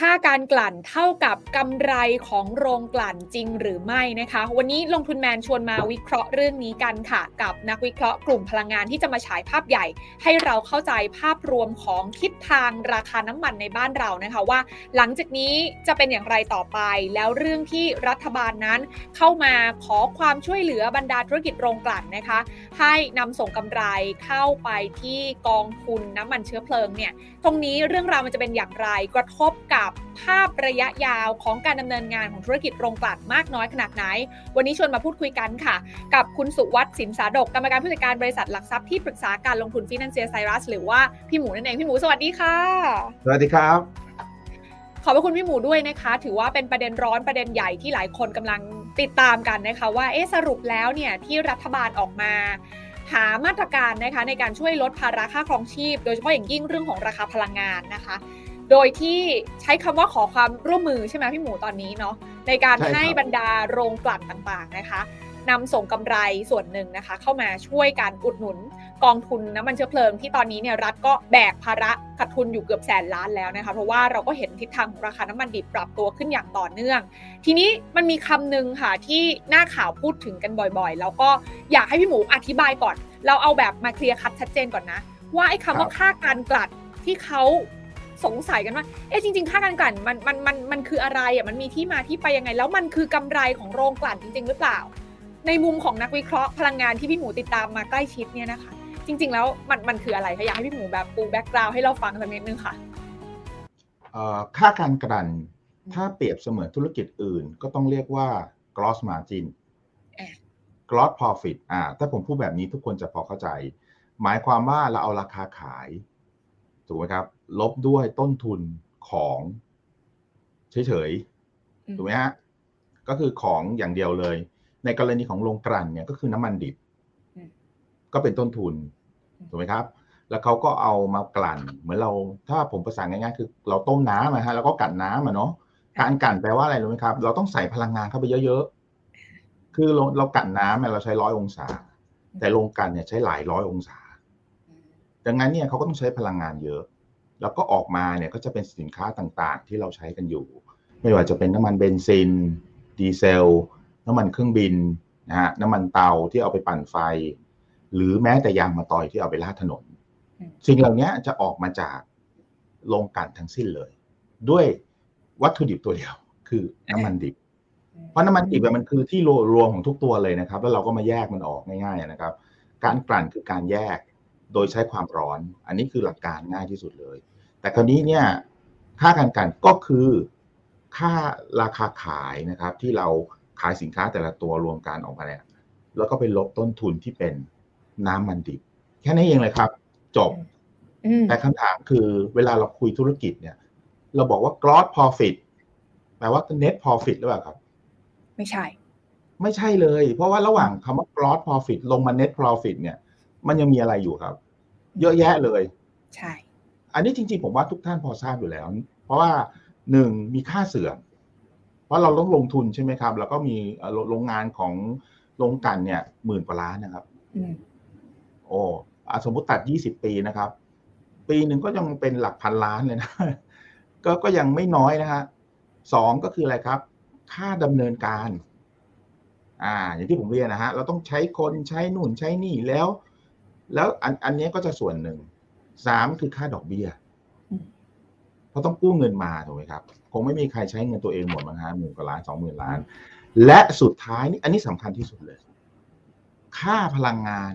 ค่าการกลั่นเท่ากับกำไรของโรงกลั่นจริงหรือไม่นะคะ วันนี้ลงทุนแมนชวนมาวิเคราะห์เรื่องนี้กันค่ะ กับนักวิเคราะห์กลุ่มพลังงานที่จะมาฉายภาพใหญ่ ให้เราเข้าใจภาพรวมของทิศทางราคาน้ำมันในบ้านเรานะคะ ว่า หลังจากนี้จะเป็นอย่างไรต่อไป แล้วเรื่องที่รัฐบาลนั้น เข้ามาขอความช่วยเหลือบรรดาธุรกิจโรงกลั่นนะคะ ให้นำส่งกำไรเข้าไปที่กองทุนน้ำมันเชื้อเพลิงเนี่ยตรงนี้เรื่องราวมันจะเป็นอย่างไรกระทบกับภาพระยะยาวของการดำเนินงานของธุรกิจโรงกลั่นมากน้อยขนาดไหน วันนี้ชวนมาพูดคุยกันค่ะ กับคุณสุวัสดิ์สินสาดกกรรมการผู้จัดการบริษัทหลักทรัพย์ที่ปรึกษาการลงทุนฟินแลนเซียไซรัสหรือว่าพี่หมูนั่นเองพี่หมูสวัสดีค่ะ สวัสดีครับขอบพระคุณพี่หมูด้วยนะคะ ถือว่าเป็นประเด็นร้อนประเด็นใหญ่ที่หลายคนกำลังติดตามกันนะคะ ว่าเอ๊ะสรุปแล้วเนี่ยที่รัฐบาลออกมา หามาตรการนะคะในการช่วยลดภาระค่าครองชีพ โดยเฉพาะอย่างยิ่งเรื่องของราคาพลังงานนะคะ โดยที่ใช้คำว่าขอความร่วมมือใช่ไหมพี่หมูตอนนี้เนาะในการใช่ครับให้บรรดาโรงกลั่นต่างๆนะคะนำส่งกำไรส่วนหนึ่งนะคะ เข้ามาช่วยการอุดหนุนกองทุนน้ำมันเชื้อเพลิงที่ตอนนี้เนี่ยรัฐก็แบกภาระขาดทุนอยู่เกือบแสนล้านแล้วนะคะเพราะว่าเราก็เห็นทิศทางของราคาน้ำมันดิบปรับตัวขึ้นอย่างต่อเนื่อง ทีนี้มันมีคำหนึ่งค่ะที่หน้าข่าวพูดถึงกันบ่อยๆ แล้วก็อยากให้พี่หมูอธิบายก่อน เราเอาแบบมา clear cut ชัดเจนก่อนนะ ว่าไอ้คำว่าค่าการกลั่นที่เขา สงสัยกันว่า เอ๊ะจริง ๆ ค่าการกลั่นมันมันมันมันคืออะไรอะมันมีที่มาที่ไปยังไง แล้วมันคือกำไรของโรงกลั่นจริง ๆ หรือเปล่า ในมุมของนักวิเคราะห์พลังงานที่พี่หมูติดตามมาใกล้ชิดเนี่ยนะคะ จริง ๆ แล้วมันมันคืออะไรคะอยากให้พี่หมูแบบปู background ให้เราฟังสักนิดนึงค่ะเอ่อค่าการกลั่นถ้าเปรียบเสมือนธุรกิจอื่น ก็ต้องเรียกว่า gross margin เอ๊ะ gross profit อ่าถ้าผมพูดแบบนี้ทุกคนจะพอเข้าใจ หมายความว่าเราเอาราคาขาย ถูกไหมครับ ลบด้วยต้นทุนของเฉยๆถูกไหมฮะก็คือของอย่างเดียวเลย ในกรณีของโรงกลั่นเนี่ยก็คือน้ำมันดิบอืมก็เป็นต้นทุนอืมถูกไหมครับ แล้วเขาก็เอามากลั่น เหมือนเราถ้าผมประสานง่ายๆคือเราต้มน้ำนะฮะแล้วก็กลั่นน้ำอะเนาะการกลั่นแปลว่าอะไรรู้ไหมครับ เราต้องใส่พลังงานเข้าไปเยอะๆคือเราเรากลั่นน้ำเนี่ยเราใช้ร้อยองศา แต่โรงกลั่นเนี่ยใช้หลายร้อยองศา ดังนั้นเนี่ยเขาก็ต้องใช้พลังงานเยอะ แล้วก็ออกมาเนี่ยก็จะเป็นสินค้าต่างๆ ที่เราใช้กันอยู่ ไม่ว่าจะเป็นน้ำมันเบนซิน ดีเซล น้ำมันเครื่องบินนะฮะน้ำมันเตาที่เอาไปปั่นไฟ หรือแม้แต่ยางมะตอยที่เอาไปลาดถนน สิ่งเหล่านี้จะออกมาจากโรงกลั่นทั้งสิ้นเลย ด้วยวัตถุดิบตัวเดียวคือน้ำมันดิบเพราะน้ำมันดิบมันคือที่รวมของทุกตัวเลยนะครับ แล้วเราก็มาแยกมันออกง่ายๆนะครับ การกลั่นคือการแยก โดยใช้ความร้อน อันนี้คือหลักการง่ายที่สุดเลย แต่คราวนี้เนี่ยค่าการกลั่นก็คือค่าราคาขายนะครับที่เราขายสินค้าแต่ละตัวรวมกันออกมาเนี่ยแล้วก็ไปลบต้นทุนที่เป็นน้ำมันดิบ แค่นี้เองเลยครับ จบอืมแต่คำถามคือเวลาเราคุยธุรกิจเนี่ย เราบอกว่า gross profit แปลว่า net profit หรือเปล่าครับ ไม่ใช่ ไม่ใช่เลย เพราะว่าระหว่างคำว่า gross profit ลงมา net profit เนี่ย มันยังมีอะไรอยู่ครับ เยอะแยะเลย ใช่ อันนี้จริงๆผมว่าทุกท่านพอทราบอยู่แล้ว เพราะว่าหนึ่งมีค่าเสื่อม เพราะเราต้องลงทุนใช่ไหมครับ แล้วก็มีเอ่อโรงงานของโรงกลันเนี่ยหมื่นกว่าล้านนะครับอืมโอ้อะสมมติตัด20ปีนะครับ ปีหนึ่งก็ยังเป็นหลักพันล้านเลยนะ ก็ก็ยังไม่น้อยนะฮะสองก็คืออะไรครับ ค่าดำเนินการ อ่า อย่างที่ผมเรียนนะฮะ เราต้องใช้คนใช้นู่นใช้นี่แล้ว แล้วอันอันนี้ก็จะส่วนหนึ่งสามคือค่าดอกเบี้ยอืมเพราะต้องกู้เงินมาถูกไหมครับคงไม่มีใครใช้เงินตัวเองหมดมั้งฮะหมื่นกว่าล้านสองหมื่นล้าน และสุดท้ายนี่อันนี้สำคัญที่สุดเลย ค่าพลังงาน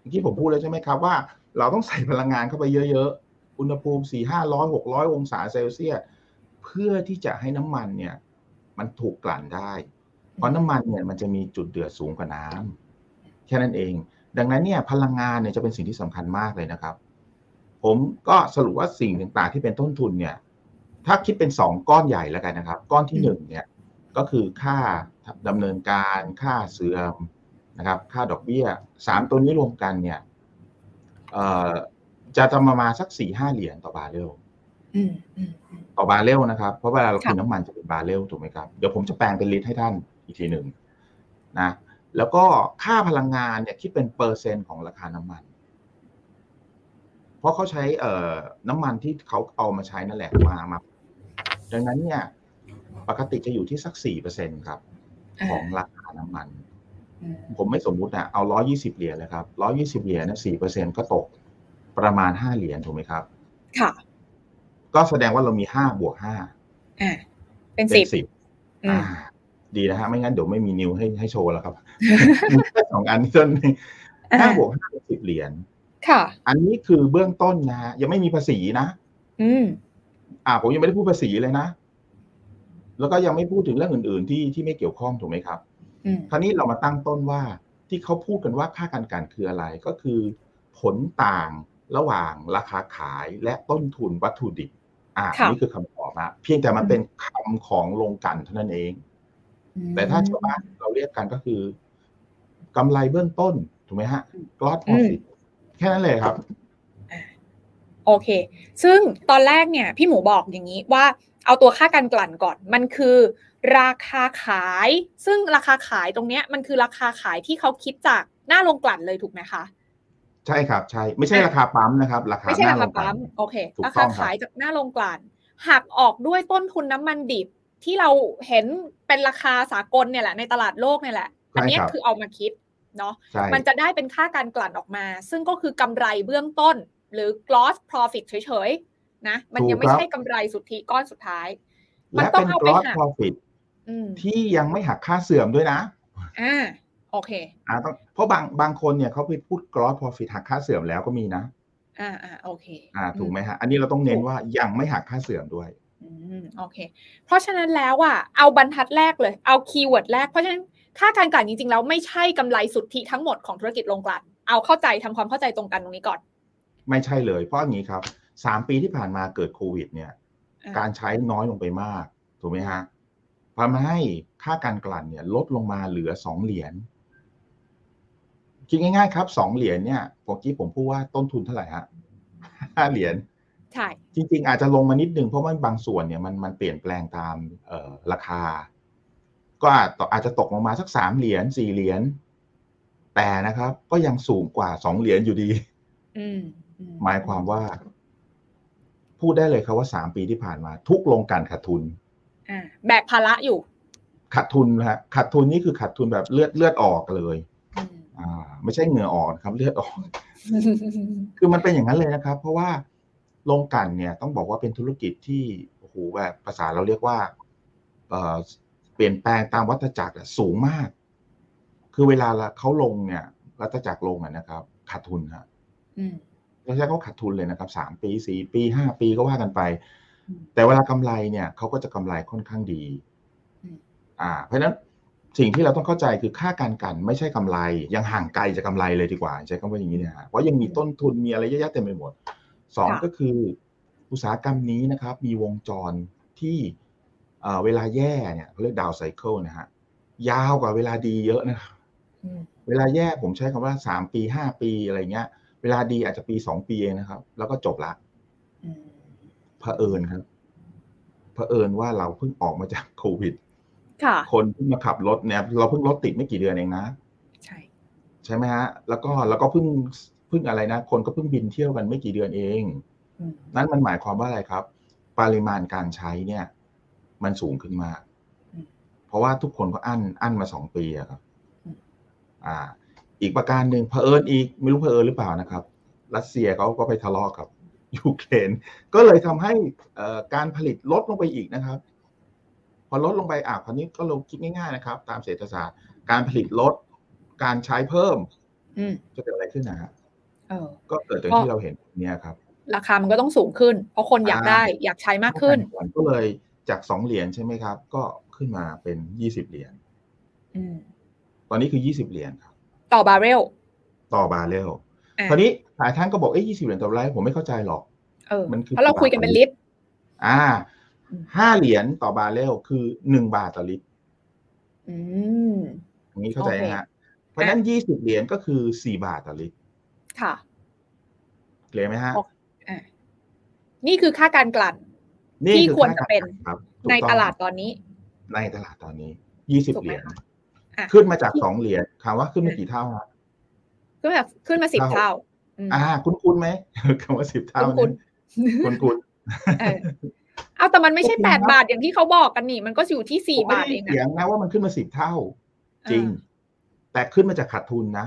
เมื่อกี้ผมพูดแล้วใช่ไหมครับว่า เราต้องใส่พลังงานเข้าไปเยอะๆ อุณหภูมิสี่ห้าร้อยหกร้อยองศาเซลเซียสเพื่อที่จะให้น้ำมันเนี่ย มันถูกกลั่นได้ เพราะน้ำมันเนี่ยมันจะมีจุดเดือดสูงกว่าน้ำแค่นั้นเอง ดังนั้นเนี่ยพลังงานเนี่ยจะเป็นสิ่งที่สำคัญมากเลยนะครับ ผมก็สรุปว่าสิ่งต่างๆที่เป็นต้นทุนเนี่ย ถ้าคิดเป็นสองก้อนใหญ่แล้วกันนะครับ ก้อนที่หนึ่งเนี่ยก็คือค่าดำเนินการค่าเสื่อมนะครับ ค่าดอกเบี้ยสามตัวนี้รวมกันเนี่ยเอ่อจะทำประมาณสักสี่ห้าเหรียญต่อบาร์เรลอืมอืมอืมต่อบาร์เรลนะครับ เพราะเวลาเราค่ะกินน้ำมันจะเป็นบาร์เรลถูกไหมครับ เดี๋ยวผมจะแปลงเป็นลิตรให้ท่านอีกทีหนึ่งนะ แล้วก็ค่าพลังงานเนี่ยคิดเป็นเปอร์เซ็นต์ของราคาน้ำมัน เพราะเขาใช้เอ่อน้ำมันที่เขาเอามาใช้นั่นแหละมามา ดังนั้นเนี่ยปกติจะอยู่ที่สักสี่เปอร์เซ็นครับ ของราคาน้ำมัน ผมไม่สมมุตินะเอาร้อยี่สิบเหรียญเลยครับร้อยี่สิบเหรียญนะสี่เปอร์เซ็นก็ตกประมาณห้าเหรียญถูกไหมครับ ค่ะ ก็แสดงว่าเรามีห้าบวกห้าอ่าเป็นเป็สินบสิบอือ่าม ดีนะฮะไม่งั้นเดี๋ยวไม่มีนิวให้ให้โชว์แล้วครับมีแค่สองอันต้นห้าบวกห้าเป็นสิบเหรียญค่ะ อันนี้คือเบื้องต้นนะฮะยังไม่มีภาษีนะ อืม อ่า ผมยังไม่ได้พูดภาษีเลยนะ แล้วก็ยังไม่พูดถึงเรื่องอื่น ๆ ที่ที่ไม่เกี่ยวข้องถูกไหมครับอืมคราวนี้เรามาตั้งต้นว่าที่เขาพูดกันว่าค่าการกันคืออะไรก็คือ ผลต่างระหว่างราคาขายและต้นทุนวัตถุดิบ อ่าค่ะนี่คือคำตอบนะเพียงแต่มันเป็นคำของโรงกลั่นเท่านั้นเอง แต่ถ้าชาวบ้านเราเรียกกันก็คือกำไรเบื้องต้น ถูกไหมฮะ gross profit แค่นั้นเลยครับ โอเค ซึ่งตอนแรกเนี่ย พี่หมูบอกอย่างนี้ว่าเอาตัวค่าการกลั่นก่อน มันคือ ราคาขาย ซึ่งราคาขายตรงเนี้ย มันคือราคาขายที่เขาคิดจากหน้าโรงกลั่นเลยถูกไหมคะใช่ครับ ใช่ ไม่ใช่ราคาปั๊มนะครับ ราคาไม่ใช่หน้าราโรคางกลั่ปั๊นมโอเคถูกราต้คาองครับขายจากหน้าโรงกลั่นหักออกด้วยต้นทุนน้ำมันดิบ ที่เราเห็นเป็นราคาสากลเนี่ยแหละในตลาดโลกเนี่ยแหละ อันเนี้ยคือเอามาคิดเนาะใช่มันจะได้เป็นค่าการกลั่นออกมา ซึ่งก็คือกำไรเบื้องต้น หรือ gross profit เฉยๆนะ มันยังไม่ใช่กำไรสุทธิก้อนสุดท้าย มันและต้อเป็งนเอาไป gross หัก profit อืมที่ยังไม่หักค่าเสื่อมด้วยนะอ่าโอเคอ่าต้องเพราะบางบางคนเนี่ยเขาไปพูด gross profit หักค่าเสื่อมแล้วก็มีนะ อ่าอ่าโอเค อ่าถูกไหมฮะ อันนี้เราต้องเน้นว่ายังไม่หักค่าเสื่อมด้วย อืมโอเค เพราะฉะนั้นแล้วอะเอาบรรทัดแรกเลย เอาคีย์เวิร์ดแรก เพราะฉะนั้นค่าการกลั่นจริงๆแล้วไม่ใช่กำไรสุทธิทั้งหมดของธุรกิจโรงกลั่น เอาเข้าใจทำความเข้าใจตรงกันตรงนี้ก่อน ไม่ใช่เลย เพราะอย่างนี้ครับสามปีที่ผ่านมาเกิดโควิด เนี่ยอ่าการใช้น้อยลงไปมากถูกไหมฮะทำให้ค่าการกลั่นเนี่ย ลดลงมาเหลือสองเหรียญคิดง่ายๆครับสองเหรียญเนี่ยเมื่อกี้ผมพูดว่าต้นทุนเท่าไหร่ฮะห้าเหรียญ ใช่จริง ๆ อาจจะลงมานิดนึงเพราะว่าบางส่วนเนี่ยมันมันเปลี่ยนแปลงตามเอ่อราคา ก็อาจอาจจะตกลงมาสักสามเหรียญสี่เหรียญแต่นะครับ ก็ยังสูงกว่าสองเหรียญอยู่ดีอืมอืหมายความว่า พูดได้เลยครับว่าสามปีที่ผ่านมา ทุกโรงกลันขาดทุนอ่าแบกภาระอยู่ขาดทุนนะฮะขาดทุนนี่คือขาดทุนแบบเลือดเลือดออกเลยอืมอ่า ไม่ใช่เหงื่อออกนะครับ เลือดออก คือมันเป็นอย่างนั้นเลยนะครับ เพราะว่า โรงกลั่นเนี่ยต้องบอกว่าเป็นธุรกิจที่โอ้โหแบบภาษาเราเรียกว่าเอ่อเปลี่ยนแปลงตามวัฏจักรอะสูงมาก คือเวลาละเขาลงเนี่ยวัฏจักรลงอะนะครับขาดทุนฮะอืมเราใช้เขาขาดทุนเลยนะครับสามปีสี่ปีห้าปีก็ว่ากันไปอืมแต่เวลากำไรเนี่ยเขาก็จะกำไรค่อนข้างดีอืมอ่า เพราะฉะนั้นสิ่งที่เราต้องเข้าใจคือค่าการกันไม่ใช่กำไร ยังห่างไกลจากกำไรเลยดีกว่า ใช้คำว่าอย่างนี้นะฮะเพราะยังมีต้นทุนมีอะไรเยอะแยะเต็มไปหมด สองค่ะก็คืออุตสาหกรรมนี้นะครับ มีวงจรที่เอ่อเวลาแย่เนี่ยเขาเรียกดาวไซเคิลนะฮะยาวกว่าเวลาดีเยอะนะครับอืมเวลาแย่ผมใช้คำว่าสามปีห้าปีอะไรเงี้ย เวลาดีอาจจะปีสองปีเองนะครับ แล้วก็จบละอืมเผอิญครับเผอิญว่าเราเพิ่งออกมาจากโควิดค่ะคนเพิ่งมาขับรถเนี่ย เราเพิ่งรถติดไม่กี่เดือนเองนะ ใช่ ใช่ไหมฮะ แล้วก็แล้วก็เพิ่ง เพิ่งอะไรนะ คนก็เพิ่งบินเที่ยวกันไม่กี่เดือนเองอืมนั่นมันหมายความว่าอะไรครับ ปริมาณการใช้เนี่ย มันสูงขึ้นมาก เพราะว่าทุกคนก็อั้นอั้นมาสองปีอะครับ อ่า อีกประการหนึ่งเผอิญอีกไม่รู้เผอิญหรือเปล่านะครับ รัสเซียเขาก็ไปทะเลาะกับยูเครนก็เลยทำให้เอ่อการผลิตลดลงไปอีกนะครับ พอลดลงไปอะคราวนี้ก็เราคิดง่ายๆนะครับ ตามเศรษฐศาสตร์ การผลิตลด การใช้เพิ่มอืมจะเกิดอะไรขึ้นนะฮะเออ ก็เกิดอย่างที่เราเห็นเนี่ยครับ ราคามันก็ต้องสูงขึ้น เพราะคนอยากอ่าได้อยากใช้มากขึ้นก็เลยจากสองเหรียญใช่ไหมครับ ก็ขึ้นมาเป็นยี่สิบเหรียญอืมตอนนี้คือยี่สิบเหรียญครับ ต่อบาร์เรลต่อบาร์เรลอะคราวนี้หลายท่านก็บอกเอ้ยี่สิบเหรียญต่อบาร์เรลผมไม่เข้าใจหรอกเออมันคือเพราะเราคุยกันเป็นลิตรอ่าอืมห้าเหรียญต่อบาร์เรลคือหนึ่งบาทต่อลิตรอืมอย่างนี้เข้าใจโอเคนะฮะเพราะฉะนั้นยี่สิบเหรียญก็คือสี่บาทต่อลิตร ค่ะเกลียไหมฮะโออะนี่คือค่าการกลั่นนี่ที่อควรจะเป็นครับถูกในองตลาดตอนนี้ ในตลาดตอนนี้ยี่สิบถูกเหไหมรียญคะอะขึ้นมาจากสองเหรียญถามว่าขึ้นมากี่เท่าฮะก็แบบขึ้นมาสิบเท่าเท่าอืมอ่า คุ้นคุ้นๆไหมคำว่าสิบเท่าคุ้นคุ้นคุ้นเออเอาแต่มันไม่ใช่แปดบาทอย่างที่เขาบอกกันนี่มันก็อยู่ที่สี่บาทเองเสียอะงนะว่ามันขึ้นมาสิบเท่า จริง แต่ขึ้นมาจากขาดทุนนะ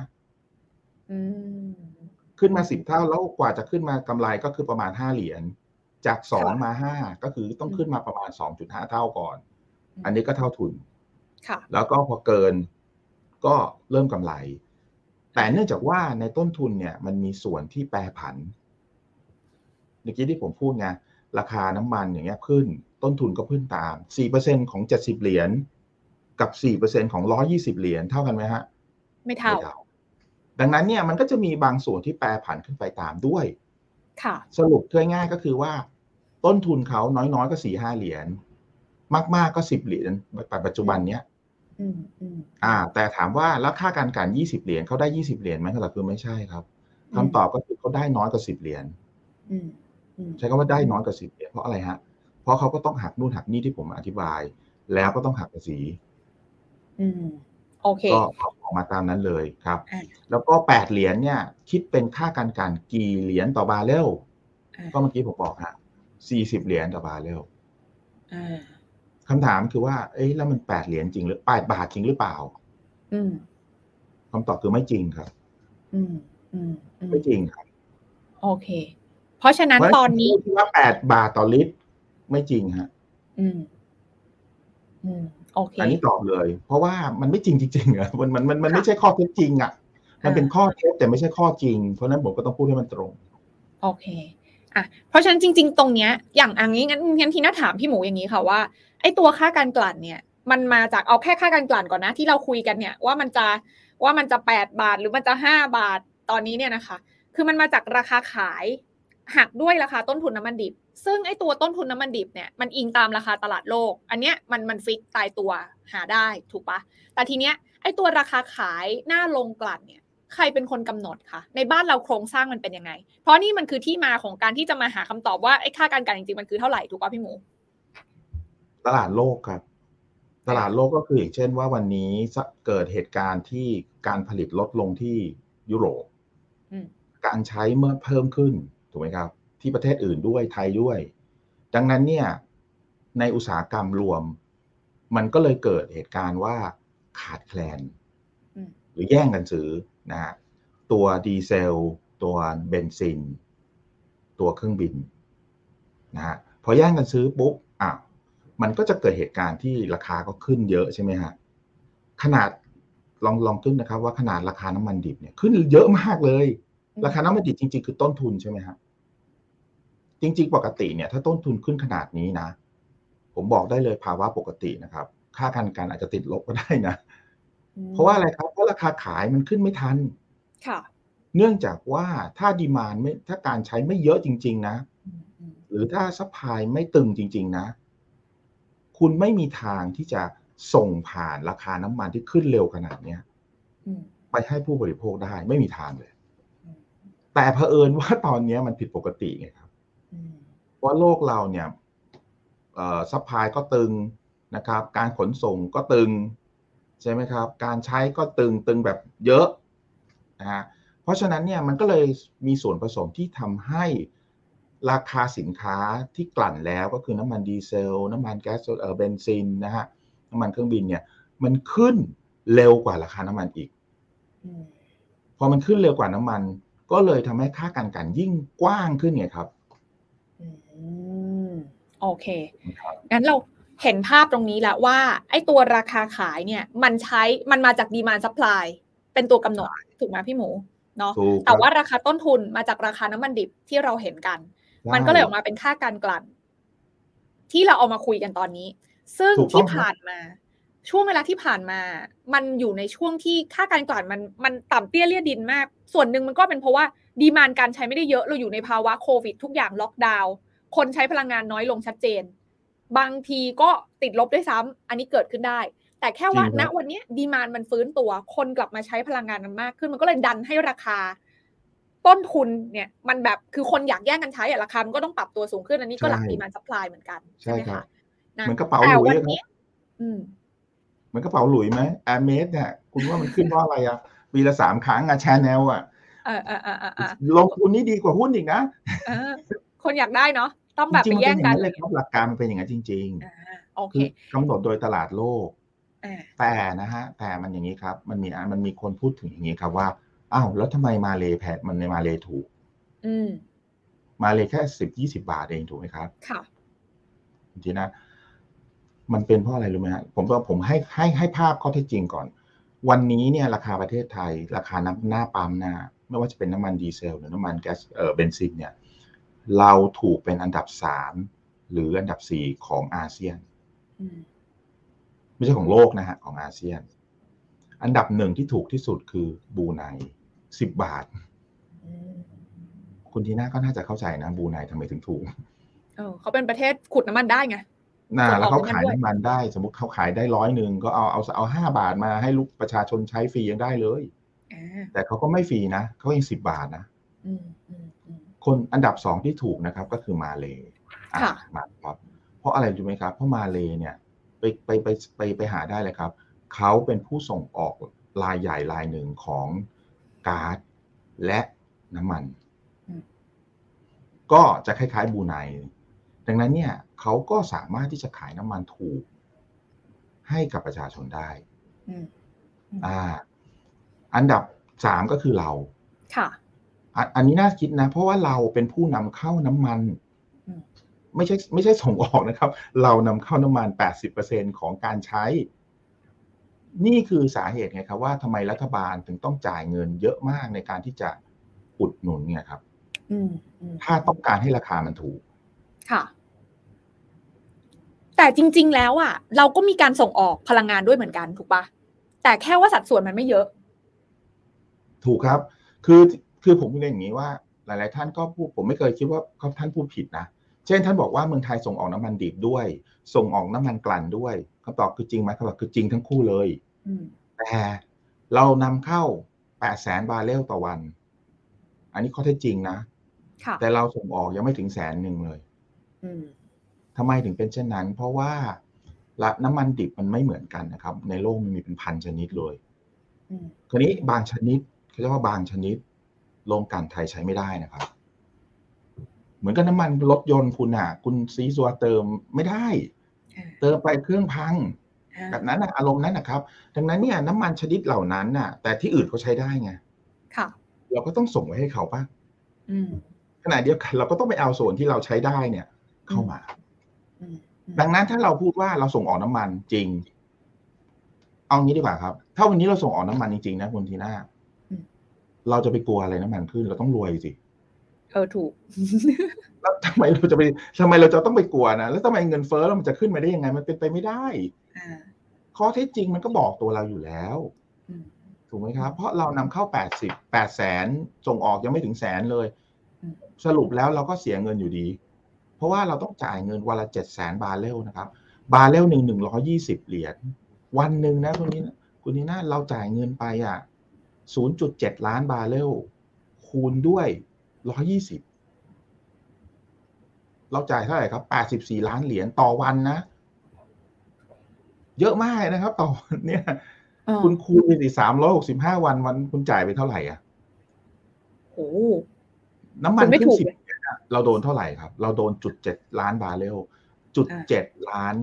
อืม ขึ้นมาสิบเท่าแล้วกว่าจะขึ้นมากำไรก็คือประมาณห้าเหรียญจากสองมาห้าก็คือต้องขึ้นมาประมาณสองจุดห้าเท่าก่อน อันนี้ก็เท่าทุนค่ะแล้วก็พอเกินก็เริ่มกำไร แต่เนื่องจากว่าในต้นทุนเนี่ยมันมีส่วนที่แปรผันเมื่อกี้ที่ผมพูดไงราคาน้ำมันอย่างเงี้ยขึ้น ต้นทุนก็ขึ้นตาม4%ของ70เหรียญกับ4%ของ120เหรียญเท่ากันไหมฮะ ไม่เท่า ดังนั้นเนี่ยมันก็จะมีบางส่วนที่แปรผันขึ้นไปตามด้วยค่ะสรุปง่ายๆก็คือว่า ต้นทุนเขาน้อยๆก็สี่ห้าเหรียญมากๆก็สิบเหรียญปัจจุบันเนี้ยอืมอืมอ่า แต่ถามว่าแล้วค่าการกันยี่สิบเหรียญเขาได้ยี่สิบเหรียญไหมคำตอบคือไม่ใช่ครับคำตอบก็คือเขาได้น้อยกว่าสิบเหรียญอืมอืมใช้คำว่าได้น้อยกว่าสิบเหรียญเพราะอะไรฮะ เพราะเขาก็ต้องหักนู่นหักนี่ที่ผมอธิบาย แล้วก็ต้องหักภาษี อืม โอเคก็ออก มาตามนั้นเลยครับอ่าแล้วก็แปดเหรียญเนี่ย คิดเป็นค่าการกันกี่เหรียญต่อบาร์เรลอ่าก็เมื่อกี้ผมบอกฮะสี่สิบเหรียญต่อบาร์เรลอ่าคำถามคือว่า เอ้ยแล้วมันแปดเหรียญจริงหรือแปดบาทจริงหรือเปล่าอืมคำตอบคือไม่จริงครับอืมอืมอืมไม่จริงครับ โอเค เพราะฉะนั้นตอนนี้เพราะฉะที่ว่าแปดบาทต่อลิตร ไม่จริงฮะ อืม อืมโอเคอันนี้ตอบเลย เพราะว่ามันไม่จริงจริงๆอะมันมันมันมันไม่ใช่ข้อเท็จจริงอะ มันเป็นข้อเท็จแต่ไม่ใช่ข้อจริง เพราะฉะนั้นผมก็ต้องพูดให้มันตรง โอเคอะเพราะฉะนั้นจริง ๆ ตรงเนี้ย อย่างอันนี้งั้นงั้นทีน่าถามพี่หมูอย่างนี้ค่ะว่าไอ้ตัวค่าการกลั่นเนี่ย มันมาจากเอาแค่ค่าการกลั่นก่อนนะที่เราคุยกันเนี่ย ว่ามันจะว่ามันจะแปดบาทหรือมันจะห้าบาทตอนนี้เนี่ยนะคะ คือมันมาจากราคาขายหักด้วยราคาต้นทุนน้ำมันดิบ ซึ่งไอ้ตัวต้นทุนน้ำมันดิบเนี่ยมันอิงตามราคาตลาดโลก อันเนี้ยมันมันฟิกตายตัวหาได้ถูกปะแต่ทีเนี้ยไอ้ตัวราคาขายหน้าลงกลั่นเนี่ยใครเป็นคนกำหนดคะในบ้านเราโครงสร้างมันเป็นยังไง เพราะนี่มันคือที่มาของการที่จะมาหาคำตอบว่าไอ้ค่าการกันจริงๆมันคือเท่าไหร่ถูกป่ะพี่หมู ตลาดโลกครับ ตลาดโลกก็คืออย่างเช่นว่าวันนี้เกิดเหตุการณ์ที่การผลิตลดลงที่ยุโรปอืมการใช้เมื่อเพิ่มขึ้นถูกไหมครับ ที่ประเทศอื่นด้วยไทยด้วย ดังนั้นเนี่ยในอุตสาหกรรมรวม มันก็เลยเกิดเหตุการณ์ว่าขาดแคลนอืมหรือแย่งกันซื้อนะฮะตัวดีเซล ตัวเบนซิน ตัวเครื่องบินนะฮะพอแย่งกันซื้อปุ๊บอะมันก็จะเกิดเหตุการณ์ที่ราคาก็ขึ้นเยอะใช่ไหมฮะขนาดลองลองขึ้นนะครับว่าขนาดราคาน้ำมันดิบเนี่ยขึ้นเยอะมากเลย ราคาน้ำมันดิบจริงๆ คือต้นทุนใช่ไหมฮะ จริง ๆ ปกติเนี่ยถ้าต้นทุนขึ้นขนาดนี้นะ ผมบอกได้เลยภาวะปกตินะครับ ค่าการกันอาจจะติดลบก็ได้นะ เพราะว่าอะไรครับเพราะราคาขายมันขึ้นไม่ทัน ค่ะ เนื่องจากว่าถ้า demand ไม่ถ้าการใช้ไม่เยอะจริง ๆ นะอืมอืมหรือถ้า supply ไม่ตึงจริง ๆ นะ คุณไม่มีทางที่จะส่งผ่านราคาน้ำมันที่ขึ้นเร็วขนาดเนี้ยอืมไปให้ผู้บริโภคได้ไม่มีทางเลยอืมแต่เผอิญว่าตอนเนี้ยมันผิดปกติไงครับอื มเพราะโลกเราเนี่ยเอ่อ supply ก็ตึงนะครับ การขนส่งก็ตึงใช่ไหมครับ การใช้ก็ตึงตึงแบบเยอะนะฮะเพราะฉะนั้นเนี่ยมันก็เลยมีส่วนผสมที่ทำให้ราคาสินค้าที่กลั่นแล้วก็คือน้ำมันดีเซล น้ำมันแก๊สเอ่อเบนซินนะฮะน้ำมันเครื่องบินเนี่ยมันขึ้นเร็วกว่าราคาน้ำมันอีกอืมพอมันขึ้นเร็วกว่าน้ำมัน ก็เลยทำให้ค่าการกันยิ่งกว้างขึ้นไงครับอื มโอเค งั้นเราเห็นภาพตรงนี้แล้วว่า ไอ้ตัวราคาขายเนี่ย มันใช้มันมาจาก demand supply เป็นตัวกำหนดถูกไหมพี่หมูเนาะถูกครับแต่ว่าราคาต้นทุนมาจากราคาน้ำมันดิบที่เราเห็นกัน มันก็เลยออกมาเป็นค่าการกลั่น ที่เราเอามาคุยกันตอนนี้ ซึ่งถูกต้องที่ครับผ่านมา ช่วงเวลาที่ผ่านมา มันอยู่ในช่วงที่ค่าการกลั่นมันมันต่ำเตี้ยเรี่ยดินมาก ส่วนหนึ่งมันก็เป็นเพราะว่า demand การใช้ไม่ได้เยอะเราอยู่ในภาวะโควิด ทุกอย่างล็อกดาวน์ คนใช้พลังงานน้อยลงชัดเจน บางทีก็ติดลบด้วยซ้ำอันนี้เกิดขึ้นได้ แต่แค่ว่าจริงคณรับวันเนี้ดีมานมันฟื้นตัว คนกลับมาใช้พลังงานมันมากขึ้น มันก็เลยดันให้ราคา ต้นทุนเนี่ย มันแบบคือคนอยากแย่งกันใช้อะราคามันก็ต้องปรับตัวสูงขึ้นอันนี้ก็หลักใช่ดีมานซัพพลายเหมือนกันใช่ไหมครัคะบนะเหมือนกระเป๋าแต่หลุยวันอะครับนี้อืมเหมือนกระเป๋าหลุยไหมแอร์เมสเนี่ย คุณว่ามันขึ้นเพราะอะไรอะปีละสามครั้งอะชาแนลอะเออเออเออเออเออลงทุนนี่ดีกว่าหุ้นอีกนะเออคนอยากได้เนาะ ต้องแบบจริไปงๆมันแย่เป็นงอย่างกันนั้นเลเลยยครับหลักการมันเป็นอย่างนั้นจริงอ่าโอๆเคคือกำหนดโดยตลาดโลกอ่าแต่นะฮะแต่มันอย่างนี้ครับ มันมีอะมันมีคนพูดถึงอย่างนี้ครับว่าอ้าวแล้วทำไมมาเลแพงมันในมาเลถูก อืมมาเลแค่สิบยี่สิบาทเองถูกไหมครับ ค่ะจริงๆนะ มันเป็นเพราะอะไรรู้ไหมฮะผมก็ผมให้ให้ให้ภาพข้อเท็จจริงก่อน วันนี้เนี่ย ราคาประเทศไทย ราคาน้ำหน้าปั๊มนะไม่ว่าจะเป็นน้ำมันดีเซล หรือน้ำมันแก๊สเอ่อเบนซินเนี่ย เราถูกเป็นอันดับสามหรืออันดับสี่ของอาเซียนอืมไม่ใช่ของโลกนะฮะ ของอาเซียน อันดับหนึ่งที่ถูกที่สุดคือบูไนสิบบาทอืมคุณทีน่าก็น่าจะเข้าใจนะ บูไนทำไมถึงถูกเออเขาเป็นประเทศขุดน้ำมันได้ไงน่าส่งออกแล้วเขาน้ำมันขายด้วยน้ำมันได้ สมมติเขาขายได้ร้อยหนึ่งก็เอาเอาเอาห้าบาทมาให้ลูกประชาชนใช้ฟรียังได้เลยอ่าแต่เขาก็ไม่ฟรีนะเขายังสิบบาทนะอืมอืมอืม คนอันดับสองที่ถูกนะครับก็คือมาเลอ่ค่ะมาครับ เพราะอะไรรู้ไหมครับ เพราะมาเลเนี่ยไปไปไปไปไปหาได้เลยครับ เขาเป็นผู้ส่งออกรายใหญ่รายหนึ่งของก๊าซและน้ำมัน ก็จะคล้ายๆบรูไนดังนั้นเนี่ยเขาก็สามารถที่จะขายน้ำมันถูก ให้กับประชาชนได้อืมอ่า อันดับสามก็คือเรา ค่ะ อะอันนี้น่าคิดนะ เพราะว่าเราเป็นผู้นำเข้าน้ำมันอืมไม่ใช่ไม่ใช่ส่งออกนะครับ เรานำเข้าน้ำมัน 80%ของการใช้ นี่คือสาเหตุไงครับ ว่าทำไมรัฐบาลถึงต้องจ่ายเงินเยอะมากในการที่จะอุดหนุนเนี่ยครับอืมอืมถ้าต้องการให้ราคามันถูก ค่ะ แต่จริง ๆ แล้วอะ เราก็มีการส่งออกพลังงานด้วยเหมือนกันถูกปะแต่แค่ว่าสัดส่วนมันไม่เยอะ ถูกครับ คือ คือผมเรียนอย่างนี้ว่า หลาย ๆ ท่านก็พูดผมไม่เคยคิดว่าเขาท่านพูดผิดนะเช่นท่านบอกว่าเมืองไทยส่งออกน้ำมันดิบด้วย ส่งออกน้ำมันกลั่นด้วยคำตอบคือจริงไหมคำตอบคือจริงทั้งคู่เลยอืมแต่เรานำเข้า8แสนบาร์เรลต่อวัน อันนี้ข้อเท็จจริงนะค่ะแต่เราส่งออกยังไม่ถึงแสนหนึ่งเลยอืมทำไมถึงเป็นเช่นนั้น เพราะว่าละน้ำมันดิบมันไม่เหมือนกันนะครับ ในโลกมันมีเป็นพันชนิดเลยอืมคราวนี้บางชนิดเขาเรียกว่าบางชนิด โรงกลั่นไทยใช้ไม่ได้นะครับ เหมือนกับน้ำมันรถยนต์คุณอะ คุณซีซัวเติมไม่ได้อ่าเติมไปเครื่องพังอ่าแบบนั้นนะอารมณ์นั้นนะครับ ดังนั้นเนี่ยน้ำมันชนิดเหล่านั้นน่ะ แต่ที่อื่นเขาใช้ได้ไงค่ะ เราก็ต้องส่งไปให้เขาป่ะอืมขณะเดียวกันเราก็ต้องไปเอาส่วนที่เราใช้ได้เนี่ย เข้ามาอืมอืมดังนั้นถ้าเราพูดว่าเราส่งออกน้ำมันจริง เอางี้ดีกว่าครับ ถ้าวันนี้เราส่งออกน้ำมันจริงๆนะคุณทีน่า เราจะไปกลัวอะไรน้ำมันขึ้น เราต้องรวยสิเออถูก แล้วทำไมเราจะไปทำไมเราจะต้องไปกลัวนะ แล้วทำไมเงินเฟ้อแล้วมันจะขึ้นมาได้ยังไง มันเป็นไปไม่ได้อ่าข้อเท็จจริงมันก็บอกตัวเราอยู่แล้วอืมถูกไหมครับ เพราะเรานำเข้า 80 8แสนส่งออกยังไม่ถึงแสนเลยอืมสรุปแล้วเราก็เสียเงินอยู่ดี เพราะว่าเราต้องจ่ายเงินวันละ 7 แสนบาร์เรลนะครับ บาร์เรลหนึ่งหนึ่งร้อยี่สิบเหรียญ วันหนึ่งนะคุณนี้คุณนี้น่าเราจ่ายเงินไปอะ 0.7 ล้านบาร์เรลคูณด้วย 120 เราจ่ายเท่าไหร่ครับ 84 ล้านเหรียญต่อวันนะ เยอะมากนะครับ ต่อวันเนี่ยเออคุณคูณไปสิสามร้อยหกสิบห้าวันวันคุณจ่ายไปเท่าไหร่อะโอ้น้ำมันคุณไม่ขึ้นถูกสิบเลยเราโดนเท่าไหร่ครับ เราโดนจุดเจ็ดล้านบาร์เรลจุดอ่าเจ็ดล้าน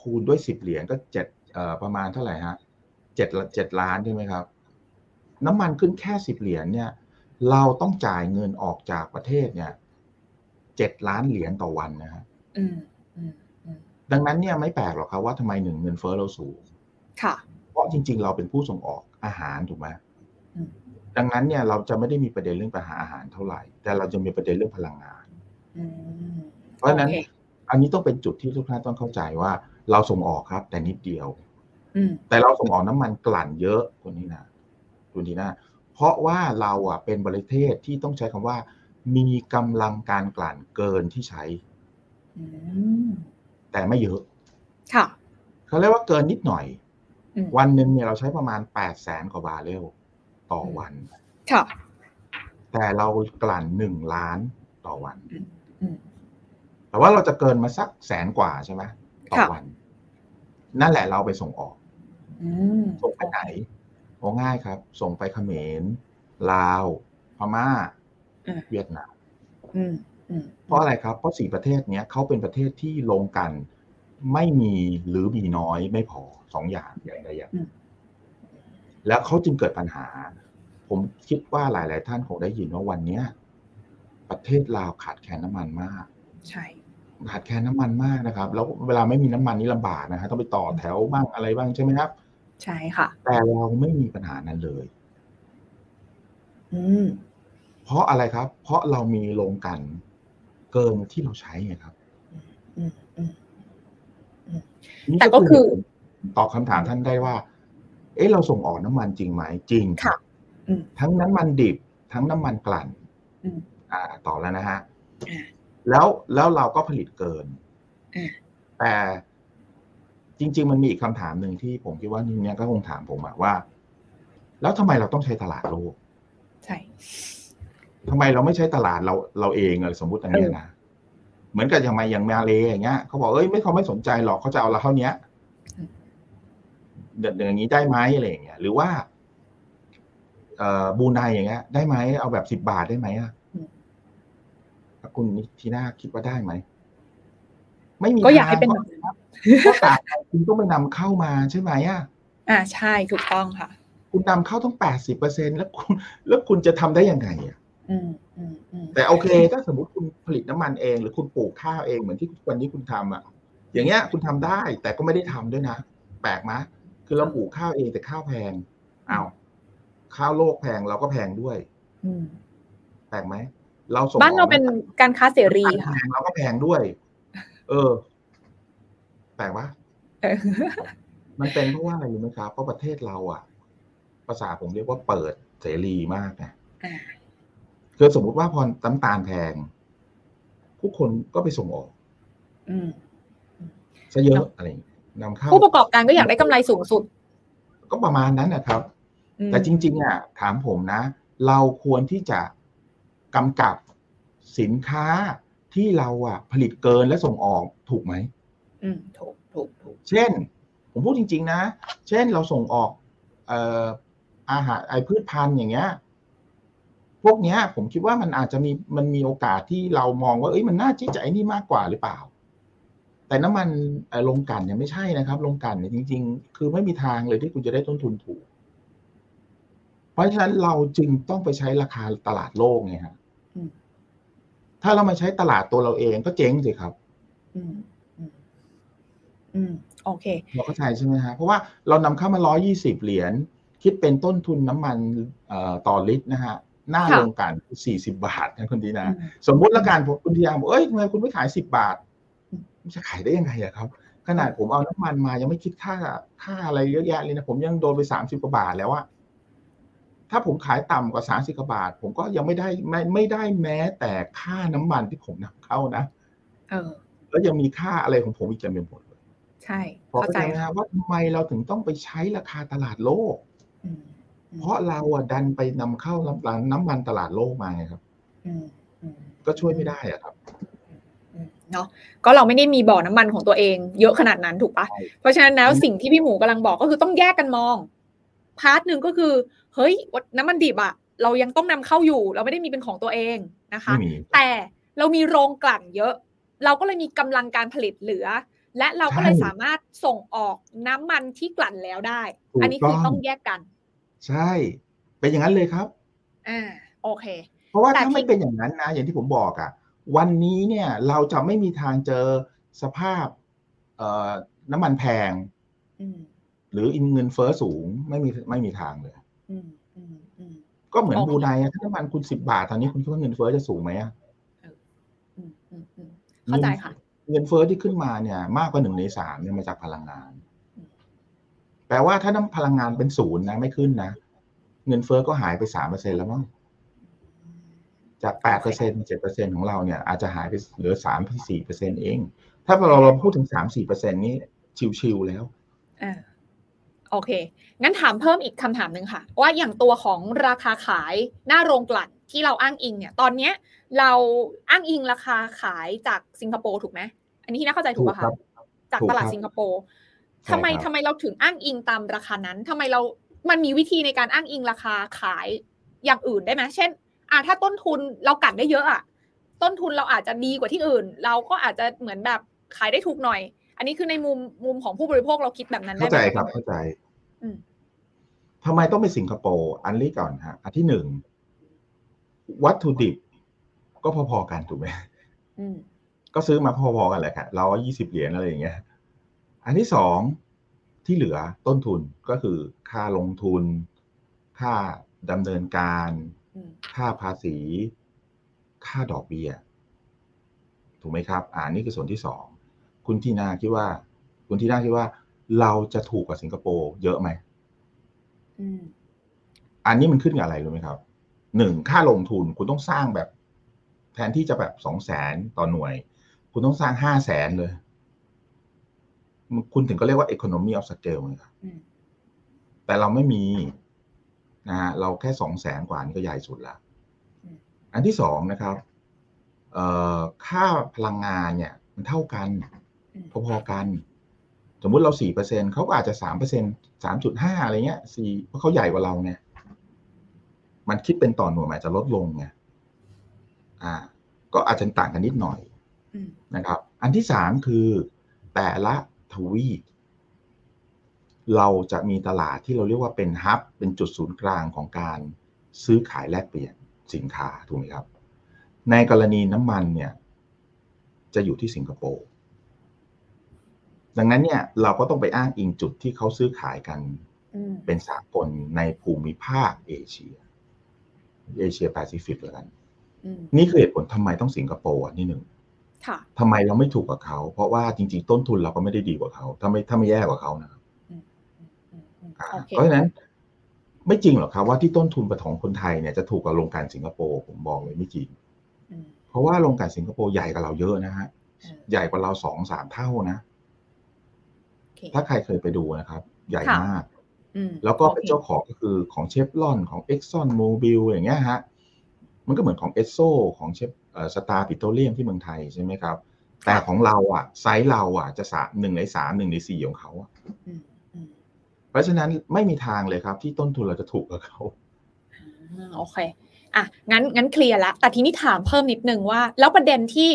คูณด้วยสิบเหรียญก็เจ็ดเอ่อประมาณเท่าไหร่ฮะเจ็ดเจ็ดล้านใช่ไหมครับ น้ำมันขึ้นแค่สิบเหรียญเนี่ย เราต้องจ่ายเงินออกจากประเทศเนี่ยเจ็ดล้านเหรียญต่อวันนะฮะอืมอืมอืมดังนั้นเนี่ยไม่แปลกหรอกครับว่าทำไมหนึ่งเงินเฟ้อเราสูง ค่ะ เพราะจริง ๆ เราเป็นผู้ส่งออกอาหารถูกไหมอืมดังนั้นเนี่ยเราจะไม่ได้มีประเด็นเรื่องปัญหาอาหารเท่าไหร่ แต่เราจะมีประเด็นเรื่องพลังงานอืมเพราะฉะนั้นโอคอันนี้ต้องเป็นจุดที่ทุกท่านต้องเข้าใจว่า เราส่งออกครับ แต่นิดเดียวอืมแต่เราส่งออกน้ำมันกลั่นเยอะคุณนี่นะ คุณทีน่าเพราะว่าเราอะเป็นประเทศที่ต้องใช้คำว่า มีกำลังการกลั่นเกินที่ใช้อืมแต่ไม่เยอะ ค่ะเขาเรียกว่าเกินนิดหน่อยอืมวันหนึ่งเนี่ยเราใช้ประมาณ8ปดแสนกว่าบาร์เรลต่อวัน ค่ะ แต่เรากลั่นหนึ่งล้านต่อวันอืมแต่ว่าเราจะเกินมาสักแสนกว่าใช่ไหมต่อค่ะวัน นั่นแหละเราไปส่งออกอืมส่งไปไหนโอ้ง่ายครับ ส่งไปเขมรลาวพม่าอ่าเวียดนามอืมเพราะอะไรครับ เพราะสี่ประเทศเนี้ยเขาเป็นประเทศที่ลงกัน ไม่มีหรือมีน้อยไม่พอสองอย่างอย่างใดอย่างแล้วเขาจึงเกิดปัญหา ผมคิดว่าหลาย ๆ ท่านคงได้ยินว่าวันเนี้ย ประเทศลาวขาดแคลนน้ำมันมาก ใช่ ขาดแคลนน้ำมันมากนะครับ แล้วเวลาไม่มีน้ำมันนี่ลำบากนะฮะต้องไปต่อแถวบ้างอะไรบ้างใช่ไหมครับ ใช่ค่ะ แต่เราไม่มีปัญหานั้นเลย อืมเพราะอะไรครับ เพราะเรามีโรงกลันเกินที่เราใช้ไงครับอืมอืมนี่แต่ก็คือตอบคำถามท่านได้ว่า เอ๊ะเราส่งออกน้ำมันจริงไหมจริงค่ะอืมทั้งน้ำมันดิบ ทั้งน้ำมันกลั่นอืมอ่าต่อแล้วนะฮะอ่าแล้วแล้วเราก็ผลิตเกินอ่าแต่ จริง ๆ มันมีอีกคำถามหนึ่งที่ผมคิดว่านี่เนี่ยก็คงถามผมอะว่า แล้วทำไมเราต้องใช้ตลาดโลก ใช่ทำไมเราไม่ใช้ตลาดเราเราเองอะสมมติอย่างเนี้ยนะเหมือนกับอย่างมาอย่างมาเลอย่างเงี้ยเขาบอกเอ้ยไม่เขาไม่สนใจหรอกเขาจะเอาเราเท่านี้เดินอย่างนี้ได้ไหมอะไรอย่างเงี้ยหรือว่าเอ่อบูไนอย่างเงี้ย ได้ไหมเอาแบบสิบบาทได้ไหมอะคุณทีน่าคิดว่าได้ไหมไม่มีก็อยากให้เป็นทแบบงนั้น เพราะตลาดคุณต้องไปนำเข้ามาใช่ไหมอะอ่าใช่ถูกต้องค่ะ คุณนำเข้าต้องแปดสิบเปอร์เซ็นแล้วคุณแล้วคุณจะทำได้ยังไงอะอืมอืมอืมแต่โอเค ถ้าสมมติคุณผลิตน้ำมันเอง หรือคุณปลูกข้าวเองเหมือนที่วันนี้คุณทำอะ อย่างเงี้ยคุณทำได้ แต่ก็ไม่ได้ทำด้วยนะแปลกไหมคือเราปลูกข้าวเองแต่ข้าวแพงอ้าวข้าวโลกแพงเราก็แพงด้วยอืมแปลกไหมเราส่งบ้านเราเป็นออกการค้าเสรีน้ำมันค่ะแพงเราก็แพงด้วย เออ แปลกปะเออมันเป็นเพราะว่าอะไรรู้ไหมครับเพราะประเทศเราอะ ภาษาผมเรียกว่าเปิดเสรีมากนะอ่าคือสมมุติว่าพอน้ำตาลแพงผู้คนก็ไปส่งออกอืมซะเยอะอะไรอย่างเงี้ยนำเข้าผู้ประกอบการก็อยากได้กำไรสูงสุด ก็ประมาณนั้นนะครับอืมแต่จริง ๆ อะ ถามผมนะ เราควรที่จะกำกับสินค้าที่เราอะ ผลิตเกินและส่งออกถูกไหม อืมถูกถูกถูกเช่น ผมพูดจริง ๆ นะ เช่นเราส่งออกเอ่ออาหารไอพืชพันธุ์อย่างเงี้ย พวกเนี้ย ผมคิดว่ามันอาจจะมีมันมีโอกาสที่เรามองว่าเอ้ยมันน่าที่จะไอ้นี่มากกว่าหรือเปล่า แต่น้ำมันเอ่อลงกลันเนี่ยไม่ใช่นะครับ ลงกลันเนี่ยจริง ๆ คือไม่มีทางเลยที่คุณจะได้ต้นทุนถูก เพราะฉะนั้นเราจึงต้องไปใช้ราคาตลาดโลกไงฮะอืมถ้าเรามาใช้ตลาดตัวเราเองก็เจ๊งสิครับ อืมอืมอืมโอเคเราเข้าใจใช่ไหมฮะเพราะว่าเรานำเข้ามา 120 เหรียญคิดเป็นต้นทุนน้ำมันเอ่อต่อลิตรนะฮะหน้าค่ะโรงกลัน40 บาทนะคุณดีนะอืมสมมุติละกันผมคุณทียาบอกเอ้ยทำไมคุณไม่ขาย 10 บาทอืมมันจะขายได้ยังไงอะครับ ขนาดผมเอาน้ำมันมายังไม่คิดค่าค่าอะไรเยอะแยะเลยนะผมยังโดนไป 30 กว่าบาทแล้วอะถ้าผมขายต่ำกว่า30กว่าบาท ผมก็ยังไม่ได้ไม่ไม่ได้แม้แต่ค่าน้ำมันที่ผมนำเข้านะเออแล้วยังมีค่าอะไรของผมอีกเต็มไปหมดเลย ใช่พอเข้าเข้าใจใจไหมฮะว่าทำไมเราถึงต้องไปใช้ราคาตลาดโลกอืมอืมเพราะเราอะดันไปนำเข้าน้ำน้ำมันตลาดโลกมาไงครับอืมอืมก็ช่วยไม่ได้อะครับอืมเนาะก็เราไม่ได้มีบ่อน้ำมันของตัวเองเยอะขนาดนั้นถูกปะใช่เพราะฉะนั้นแล้วอืมสิ่งที่พี่หมูกำลังบอกก็คือต้องแยกกันมอง พาร์ทหนึ่งก็คือ เฮ้ยน้ำมันดิบอะเรายังต้องนำเข้าอยู่ เราไม่ได้มีเป็นของตัวเองนะคะไม่มีแต่เรามีโรงกลั่นเยอะ เราก็เลยมีกำลังการผลิตเหลือ และเราก็เลยใช่สามารถส่งออกน้ำมันที่กลั่นแล้วได้ถูกอันนี้คือต้องต้องแยกกัน ใช่ เป็นอย่างนั้นเลยครับ อ่า โอเค เพราะว่าแต่ถ้าไม่ที่เป็นอย่างนั้นนะ อย่างที่ผมบอกอะวันนี้เนี่ยเราจะไม่มีทางเจอสภาพ เอ่อ น้ำมันแพงอืมหรือเงินเฟ้อสูง ไม่มีไม่มีทางเลยอืมอืมอืมก็เหมือนโอเคบรูไนอะถ้าน้ำมันคุณสิบบาทตอนนี้คุณคิดว่าเงินเฟ้อจะสูงไหมอะอืมอืมอืมเข้าใจค่ะ เงินเฟ้อที่ขึ้นมาเนี่ย มากกว่าหนึ่งในสามเนี่ยมาจากพลังงาน แปลว่าถ้าน้ำพลังงานเป็นศูนย์นะไม่ขึ้นนะ เงินเฟ้อก็หายไปสามเปอร์เซ็นแล้วมั้งจากแปดเปอร์เซ็นเจ็ดเปอร์เซ็นของเราเนี่ยอาจจะหายไปเหลือสามสี่เปอร์เซ็นเอง ถ้าเราเราพูดถึงสามสี่เปอร์เซ็นนี้ชิวๆแล้วอ่าโอเค งั้นถามเพิ่มอีกคำถามหนึ่งค่ะ ว่าอย่างตัวของราคาขายหน้าโรงกลั่นที่เราอ้างอิงเนี่ย ตอนเนี้ย เราอ้างอิงราคาขายจากสิงคโปร์ถูกไหมอันนี้ที่น่าเข้าใจถูกป่ะถูกครัคะบจากถูกตลาดครับสิงคโปร์ใช่ทำไมครับทำไมเราถึงอ้างอิงตามราคานั้นทำไมเรา มันมีวิธีในการอ้างอิงราคาขายอย่างอื่นได้ไหมเช่น อ่าถ้าต้นทุนเรากัดได้เยอะอะต้นทุนเราอาจจะดีกว่าที่อื่น เราก็อาจจะเหมือนแบบขายได้ถูกหน่อย อันนี้คือในมุมมุมของผู้บริโภคเราคิดแบบนั้นได้เข้าไหมใจครับเข้าใจอืมทำไมต้องไปสิงคโปร์อันนี้ก่อนฮะอันที่หนึ่ง วัตถุดิบก็พอๆกันถูกไหมอืมก็ซื้อมาพอๆกันแหละครับเรายี่สิบเหรียญอะไรอย่างเงี้ย อันที่สองที่เหลือต้นทุนก็คือค่าลงทุน ค่าดำเนินการอืมค่าภาษี ค่าดอกเบี้ย ถูกไหมครับ อ่านี่คือส่วนที่สอง คุณทีนาคิดว่า คุณทีนาคิดว่า เราจะถูกกว่าสิงคโปร์เยอะไหมอืมอันนี้มันขึ้นกับอะไรรู้ไหมครับ หนึ่งค่าลงทุนคุณต้องสร้างแบบ แทนที่จะแบบสองแสนต่อหน่วย คุณต้องสร้างห้าแสนเลย คุณถึงก็เรียกว่า economy of scale ไงครับอืมแต่เราไม่มีนะฮะเราแค่สองแสนกว่านี่ก็ใหญ่สุดละอืมอันที่สองนะครับเอ่อค่าพลังงานเนี่ย มันเท่ากันอืมพอๆกัน สมมุติเราสี่เปอร์เซ็นเขาก็อาจจะสามเปอร์เซ็นสามจุดห้าอะไรเงี้ยสี่เพราะเขาใหญ่กว่าเราไง มันคิดเป็นต่อหน่วยมันอาจจะลดลงไงอ่า ก็อาจจะต่างกันนิดหน่อยอืมนะครับ อันที่สามคือแต่ละทวีปเราจะมีตลาดที่เราเรียกว่าเป็นฮับ เป็นจุดศูนย์กลางของการซื้อขายแลกเปลี่ยนสินค้าถูกไหมครับ ในกรณีน้ำมันเนี่ย จะอยู่ที่สิงคโปร์ดังนั้นเนี่ยเราก็ต้องไปอ้างอิงจุดที่เขาซื้อขายกันอืมเป็นสากลในภูมิภาคเอเชีย เอเชียแปซิฟิกแล้วกันอืมนี่คือเหตุผลทำไมต้องสิงคโปร์อันที่หนึ่งค่ะทำไมเราไม่ถูกกับเขา เพราะว่าจริง ๆ ต้นทุนเราก็ไม่ได้ดีกว่าเขา ถ้าไม่ถ้าไม่แย่กว่าเขานะครับอืมอืมอืมอ่าโอเคเพราะฉะนั้น ไม่จริงหรอกครับว่าที่ต้นทุนของคนไทยเนี่ยจะถูกกับโรงกลั่นสิงคโปร์ผมบอกเลยไม่จริงอืมเพราะว่าโรงกลั่นสิงคโปร์ใหญ่กว่าเราเยอะนะฮะอืมใหญ่กว่าเราสองสามเท่านะโอเคถ้าใครเคยไปดูนะครับ ใหญ่ค่ะมากอืม แล้วก็เป็นโอคเจ้าของก็คือของเชฟลอนของ Exxon Mobil อย่างเงี้ยฮะมันก็เหมือนของเอสโซของเชฟสตาร์ปิโตรเลียมที่เมืองไทยใช่ไหมครับ แต่ของเราอะ ไซส์เราอะจะสามหนึ่งในสามหนึ่งในสี่ของเขาอะอืมอืมเพราะฉะนั้นไม่มีทางเลยครับ ที่ต้นทุนเราจะถูกกับเขาอ่าโอเคอะงั้นงั้นเคลียร์ละแต่ทีนี้ถามเพิ่มนิดนึงว่า แล้วประเด็นที่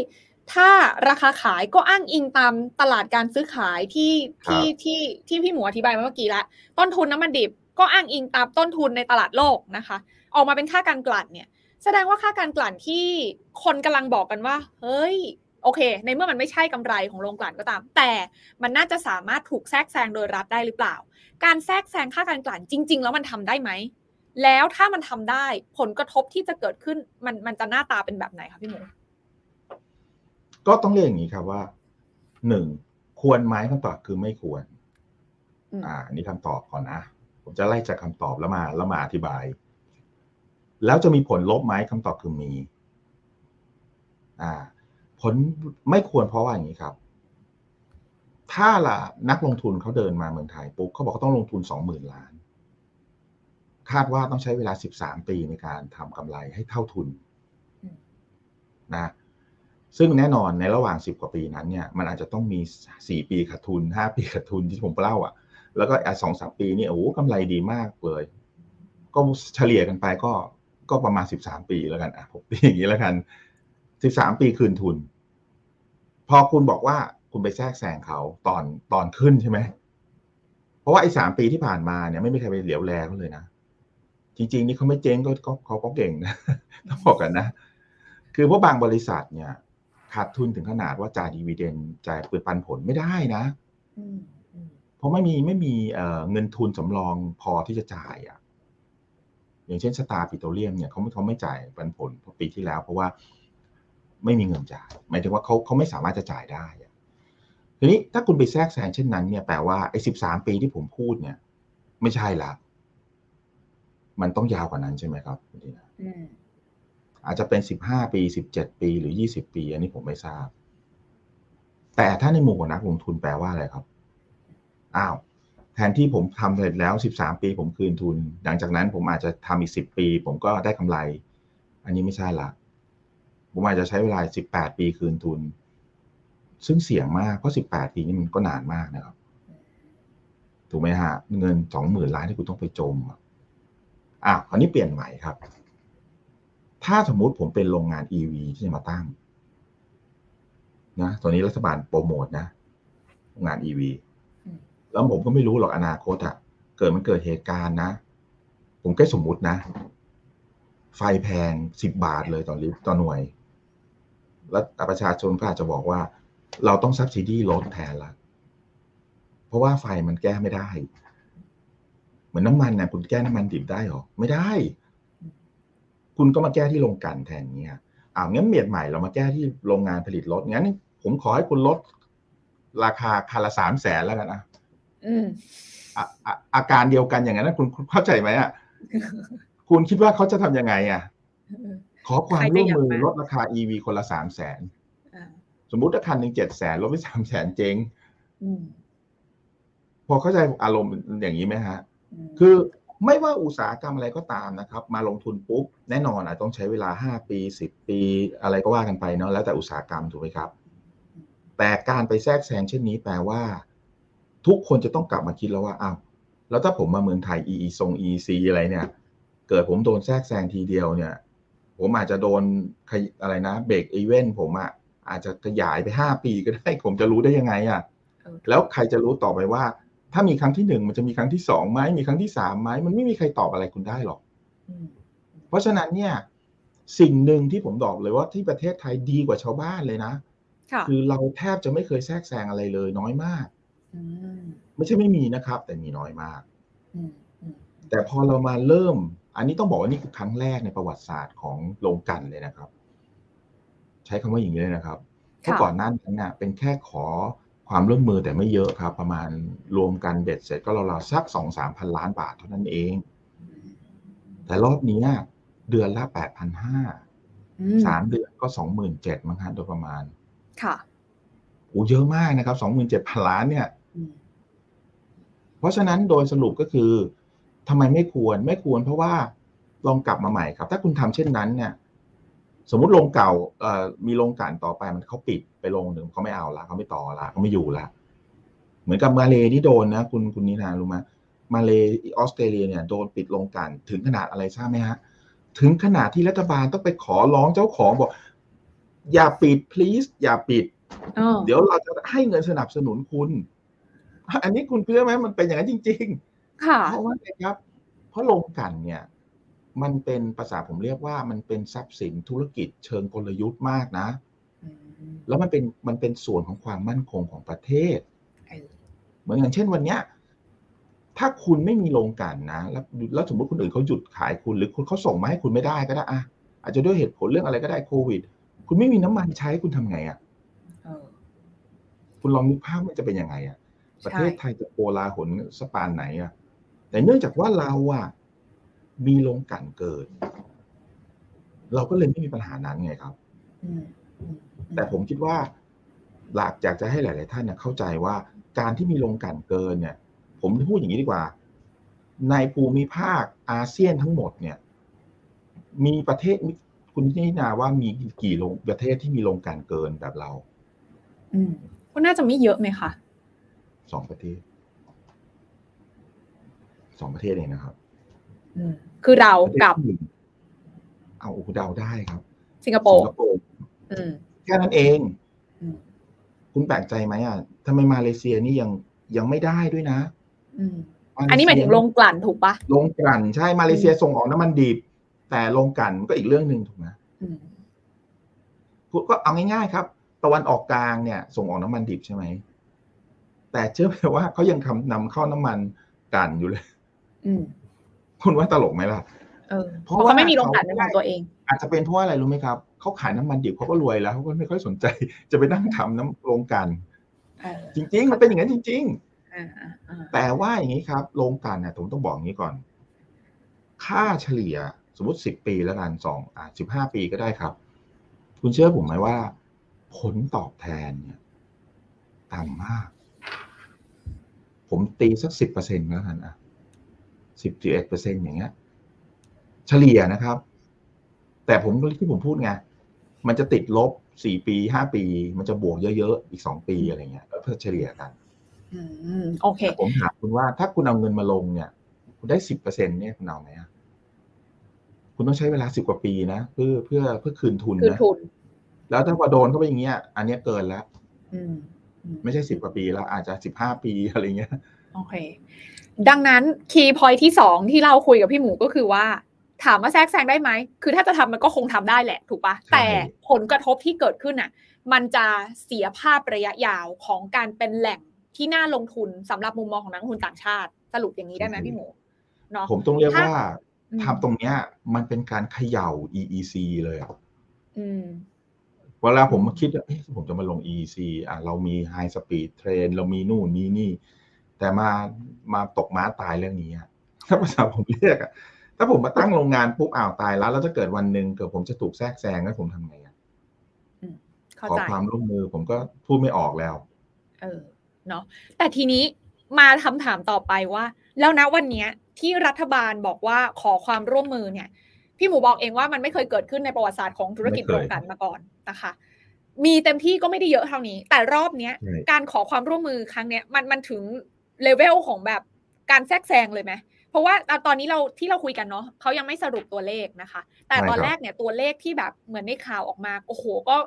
ถ้าราคาขายก็อ้างอิงตามตลาดการซื้อขายที่ที่ที่ที่พี่หมูอธิบายมาเมื่อกี้ละต้นทุนน้ำมันดิบก็อ้างอิงตามต้นทุนในตลาดโลกนะคะ ออกมาเป็นค่าการกลั่นเนี่ย แสดงว่าค่าการกลั่นที่คนกำลังบอกกันว่า เฮ้ย โอเค ในเมื่อมันไม่ใช่กำไรของโรงกลั่นก็ตาม แต่มันน่าจะสามารถถูกแทรกแซงโดยรัฐได้หรือเปล่า การแทรกแซงค่าการกลั่นจริง ๆ แล้วมันทำได้ไหมแล้วถ้ามันทำได้ผลกระทบที่จะเกิดขึ้นมันมันจะหน้าตาเป็นแบบไหนคะพี่หมู ก็ต้องเรียกอย่างนี้ครับว่าหนึ่งควรไหมคำตอบคือไม่ควรอืมอ่าอันนี่คำตอบก่อนนะ ผมจะไล่จากคำตอบแล้วมาแล้วมาอธิบาย แล้วจะมีผลลบไหมคำตอบคือมี อ่า ผลไม่ควรเพราะว่าอย่างนี้ครับ ถ้าล่ะนักลงทุนเขาเดินมาเมืองไทยปุ๊บเขาบอกเขาต้องลงทุนสองหมื่นล้าน คาดว่าต้องใช้เวลาสิบสามปีในการทำกำไรให้เท่าทุนอืมนะ ซึ่งแน่นอนในระหว่างสิบกว่าปีนั้นเนี่ยมันอาจจะต้องมีสี่ปีขาดทุนห้าปีขาดทุนที่ผมเล่าอะ แล้วก็สองสามปีนี่โอ้โหกำไรดีมากเลย ก็เฉลี่ยกันไปก็ก็ประมาณสิบสามปีแล้วกันอะผมตีอย่างนี้แล้วกันสิบสามปีคืนทุน พอคุณบอกว่าคุณไปแทรกแซงเขาตอนตอนขึ้นใช่ไหมเพราะว่าไอ้สามปีที่ผ่านมาเนี่ยไม่มีใครไปเหลียวแลเขาเลยนะจริงๆนี่เขาไม่เจ๊งก็เขาก็เก่งนะต้องบอกกันนะ คือพราะบางบริษัทเนี่ย ขาดทุนถึงขนาดว่าจ่ายดีเวเดนจ่ายเปิดปันผลไม่ได้นะอืมอืมเพราะไม่มีไม่มีเอ่อเงินทุนสำรองพอที่จะจ่ายอะ อย่างเช่นสตาร์ปิโตรเลียมเนี่ยเขาไม่เขาไม่จ่ายปันผลปีที่แล้ว เพราะว่าไม่มีเงินจ่าย หมายถึงว่าเขาเขาไม่สามารถจะจ่ายได้อะทีนี้ถ้าคุณไปแทรกแซงเช่นนั้นเนี่ยแปลว่าไอ้สิบสามปีที่ผมพูดเนี่ย ไม่ใช่ละมันต้องยาวกว่านั้นใช่ไหมครับคุณดีนะ อาจจะเป็นสิบห้าปีสิบเจ็ดปีหรือยี่สิบปี อันนี้ผมไม่ทราบ แต่ถ้าในมุมของนักลงทุนแปลว่าอะไรครับ อ้าว แทนที่ผมทำเสร็จแล้วสิบสามปี ผมคืนทุน หลังจากนั้นผมอาจจะทำอีกสิบปี ผมก็ได้กำไร อันนี้ไม่ใช่ละ ผมอาจจะใช้เวลาสิบแปดปีคืนทุน ซึ่งเสี่ยงมาก เพราะสิบแปดปีนี่มันก็นานมากนะครับ ถูกไหมฮะ เงินสองหมื่นล้านที่คุณต้องไปจมอะอะคราวนี้เปลี่ยนใหม่ครับ ถ้าสมมุติผมเป็นโรงงาน EV ที่จะมาตั้งนะตอนนี้รัฐบาลโปรโมทนะโรงงาน EV แล้วผมก็ไม่รู้หรอกอนาคตอะเกิดมันเกิดเหตุการณ์นะ ผมแค่สมมุตินะ ไฟแพงสิบบาทเลยต่อลิตรต่อหน่วย แล้วประชาชนก็อาจจะบอกว่า เราต้องซับซิดีลดแทนละเพราะว่าไฟมันแก้ไม่ได้ เหมือนน้ำมันนะคุณแก้น้ำมันดิบได้หรอ ไม่ได้ คุณก็มาแก้ที่โรงกลั่นแทนเนี้ยอ้าวงั้นเมียดใหม่เรามาแก้ที่โรงงานผลิตรถงั้น ผมขอให้คุณลดราคาคันละสามแสนแล้วกันนะอืมอะอะอาการเดียวกันอย่างนั้นนะคุณคุณเข้าใจไหมอะคุณคิดว่าเขาจะทำยังไงอะขอความร่วมมือลดราคา EV คนละสามแสนอ่าสมมุติถ้าคันหนึ่งเจ็ดแสนลดไปสามแสนเจ๊งอืมพอเข้าใจอารมณ์อย่างนี้ไหมฮะมคือ ไม่ว่าอุตสาหกรรมอะไรก็ตามนะครับ มาลงทุนปุ๊บ แน่นอนอาจต้องใช้เวลา 5 ปี 10 ปี อะไรก็ว่ากันไปเนาะแล้วแต่อุตสาหกรรมถูกไหมครับ แต่การไปแทรกแซงเช่นนี้แปลว่า ทุกคนจะต้องกลับมาคิดแล้วว่าอ้าวแล้วถ้าผมมาเมืองไทย EE ทรง EC อะไรเนี่ย เกิดผมโดนแทรกแซงทีเดียวเนี่ย ผมอาจจะโดนขยอะไรนะเบรกอีเวนต์ผมอะอาจจะขยายไป 5 ปีก็ได้ ผมจะรู้ได้ยังไงอะเออแล้วใครจะรู้ต่อไปว่า ถ้ามีครั้งที่หนึ่งมันจะมีครั้งที่สองไหมมีครั้งที่สามไหมมันไม่มีใครตอบอะไรคุณได้หรอกอืมเพราะฉะนั้นเนี่ย สิ่งหนึ่งที่ผมบอกเลยว่าที่ประเทศไทยดีกว่าชาวบ้านเลยนะค่ะคือเราแทบจะไม่เคยแทรกแซงอะไรเลยน้อยมากอืมไม่ใช่ไม่มีนะครับ แต่มีน้อยมากอืมอืมแต่พอเรามาเริ่ม อันนี้ต้องบอกว่านี่คือครั้งแรกในประวัติศาสตร์ของโรงกลันเลยนะครับ ใช้คำว่าอย่างนี้เลยนะครับเพราะก่อนหน้านั้นน่ะ เป็นแค่ขอ ความร่วมมือแต่ไม่เยอะครับ ประมาณรวมกันเบ็ดเสร็จก็เราๆสักสองสามพันล้านบาทเท่านั้นเอง แต่รอบเนี้ยเดือนละแปดพันห้าอืมสามเดือนก็สองหมื่นเจ็ดมั้งฮะโดยประมาณ ค่ะโอ้เยอะมากนะครับสองหมื่นเจ็ดพันล้านเนี่ยอืมเพราะฉะนั้นโดยสรุปก็คือทำไมไม่ควรไม่ควรเพราะว่าลองกลับมาใหม่ครับ ถ้าคุณทำเช่นนั้นเนี่ย สมมุติโรงเก่าเอ่อมีโรงกลั่นต่อไปมันเขาปิดไปโรงหนึ่งเขาไม่เอาละเขาไม่ต่อละเขาไม่อยู่ละเหมือนกับมาเลที่โดนนะ คุณคุณนินารู้ไหมมาเลออสเตรเลียเนี่ยโดนปิดโรงกลั่นถึงขนาดอะไรทราบไหมฮะ ถึงขนาดที่รัฐบาลต้องไปขอร้องเจ้าของบอก อย่าปิด please อย่าปิดอ๋อเดี๋ยวเราจะให้เงินสนับสนุนคุณ อันนี้คุณเชื่อไหมมันเป็นอย่างนั้นจริงค่ะๆเพราะว่าไงครับ เพราะโรงกลั่นเนี่ย มันเป็นภาษาผมเรียกว่ามันเป็นทรัพย์สินธุรกิจเชิงกลยุทธ์มากนะอืมแล้วมันเป็นมันเป็นส่วนของความมั่นคงของประเทศเออเหมือนอย่างเช่นวันเนี้ยถ้าคุณไม่มีโรงกลั่นนะ แล้วแล้วสมมติคนอื่นเขาหยุดขายคุณหรือคุณเขาส่งมาให้คุณไม่ได้ก็ได้อะอาจจะด้วยเหตุผลเรื่องอะไรก็ได้โควิด คุณไม่มีน้ำมันใช้คุณทำไงอะเออคุณลองนึกภาพมันจะเป็นยังไงอะใช่ประเทศไทยจะโกลาหลสปานไหนอะแต่เนื่องจากว่าเราอะ มีโรงกลั่นเกิด เราก็เลยไม่มีปัญหานั้นไงครับอืมอืมแต่ผมคิดว่า หลักอยากจะให้หลาย ๆ ท่านเนี่ยเข้าใจว่าการที่มีโรงกลั่นเกินเนี่ย ผมพูดอย่างนี้ดีกว่า ในภูมิภาคอาเซียนทั้งหมดเนี่ย มีประเทศคุณนี่นาว่ามีกี่โรงประเทศที่มีโรงกลั่นเกินแบบเรา อืมก็น่าจะไม่เยอะไหมคะสองประเทศสองประเทศเองนะครับ อืม คือเรากับประเทศที่หนึ่งเอาโอ้โหเดาได้ครับ สิงคโปสิร์งคโปร์อืมแค่นั้นเองอืมคุณแปลกใจไหมอะทำไมมาเลเซียนี่ยังยังไม่ได้ด้วยนะอืมเลเซีอันนี้หมายถึงโรงกลั่นถูกปะโรงกลั่นใช่มาเลเซียส่งออกน้ำมันดิบแต่โรงกลั่นก็อีกเรื่องหนึ่งถูกไหมอืมพูดก็เอาง่ายๆครับ ตะวันออกกลางเนี่ย ส่งออกน้ำมันดิบใช่ไหมแต่เชื่อไหมว่าเขายังทำนำเข้าน้ำมันกลั่นอยู่เลยอืม คุณว่าตลกไหมล่ะเออเพเพราะราะว่าเขาไม่มีโรงกลั่นเป็นของตัวเอง อาจจะเป็นเพราะว่าอะไรรู้ไหมครับเขาขายน้ำมันดิบเขาก็รวยแล้วเขาก็ไม่ค่อยสนใจ จะไปนั่งทำน้ำโรงกลั่นเออจริง ๆ มันเป็นอย่างนั้นจริงๆอ่าอ่าอ่าแต่ว่าอย่างนี้ครับโรงกลั่นเนี่ยผมต้องบอกอย่างนี้ก่อน ค่าเฉลี่ยสมมติสิบปีแล้วกันสองอ่าสิบห้าปีก็ได้ครับ คุณเชื่อผมไหมว่า ผลตอบแทนเนี่ยต่ำมาก ผมตีสักสิบเปอร์เซ็นต์แล้วกันอะ สิบจุดเอ็ดเปอร์เซ็นอย่างเงี้ย เฉลี่ยนะครับ แต่ผมที่ผมพูดไงมันจะติดลบสี่ปีห้าปี มันจะบวกเยอะๆอีกสองปีอะไรเงี้ยแล้วเพื่อเฉลี่ยกันอืมโอเคแต่ผมถามคุณว่าถ้าคุณเอาเงินมาลงเนี่ย คุณได้สิบเปอร์เซ็นเนี่ยคุณเอาไหมอะคุณต้องใช้เวลาสิบกว่าปีนะเพื่อเพื่อเพื่อคืนทุนคือนะทุนแล้วถ้าพอโดนเข้าไปอย่างเงี้ย อันเนี้ยเกินแล้วอืมอืไม่ใช่สิบกว่าปีแล้วอาจจะสิบห้าปีอะไรเงี้ย โอเค ดังนั้นคีย์พอยที่สองที่เราคุยกับพี่หมูก็คือว่า ถามว่าแทรกแซงได้ไหม คือถ้าจะทำมันก็คงทำได้แหละถูกปะใช่แต่ผลกระทบที่เกิดขึ้นน่ะ มันจะเสียภาพระยะยาวของการเป็นแหล่งที่น่าลงทุนสำหรับมุมมองของนักลงทุนต่างชาติ สรุปอย่างนี้ได้ไหมพี่หมูเนาะผมต้องเรียกถ้าว่าอืมทำตรงเนี้ย มันเป็นการเขย่า EEC เลยอะอืมเวลาผมมาคิดว่าเอ๊ะผมจะมาลง EEC อะเรามี High Speed Train เรามีนู่นมีนี่ แต่มามาตกม้าตายเรื่องนี้อะถ้าภาษาผมเรียกอะถ้าผมมาตั้งโรงงานปุ๊บอ้าวตายแล้ว แล้วถ้าเกิดวันหนึ่งเกิดผมจะถูกแทรกแซงแล้วผมทำไงอะเข้าขอใจความร่วมมือผมก็พูดไม่ออกแล้ว เออเนาะแต่ทีนี้มาคำถามต่อไปว่า แล้วนะวันเนี้ยที่รัฐบาลบอกว่าขอความร่วมมือเนี่ย พี่หมูบอกเองว่ามันไม่เคยเกิดขึ้นในประวัติศาสตร์ของธุรกิจไม่เคยโรงกลั่นมาก่อนนะคะ มีเต็มที่ก็ไม่ได้เยอะเท่านี้ แต่รอบเนี้ยใช่การขอความร่วมมือครั้งเนี้ยมันมันถึง เลเวลของแบบการแทรกแซงเลยไหมเพราะว่าตอนนี้เราที่เราคุยกันเนาะเขายังไม่สรุปตัวเลขนะคะ แต่ตอนแรกเนี่ยตัวเลขที่แบบเหมือนในข่าวออกมาโอ้โหก็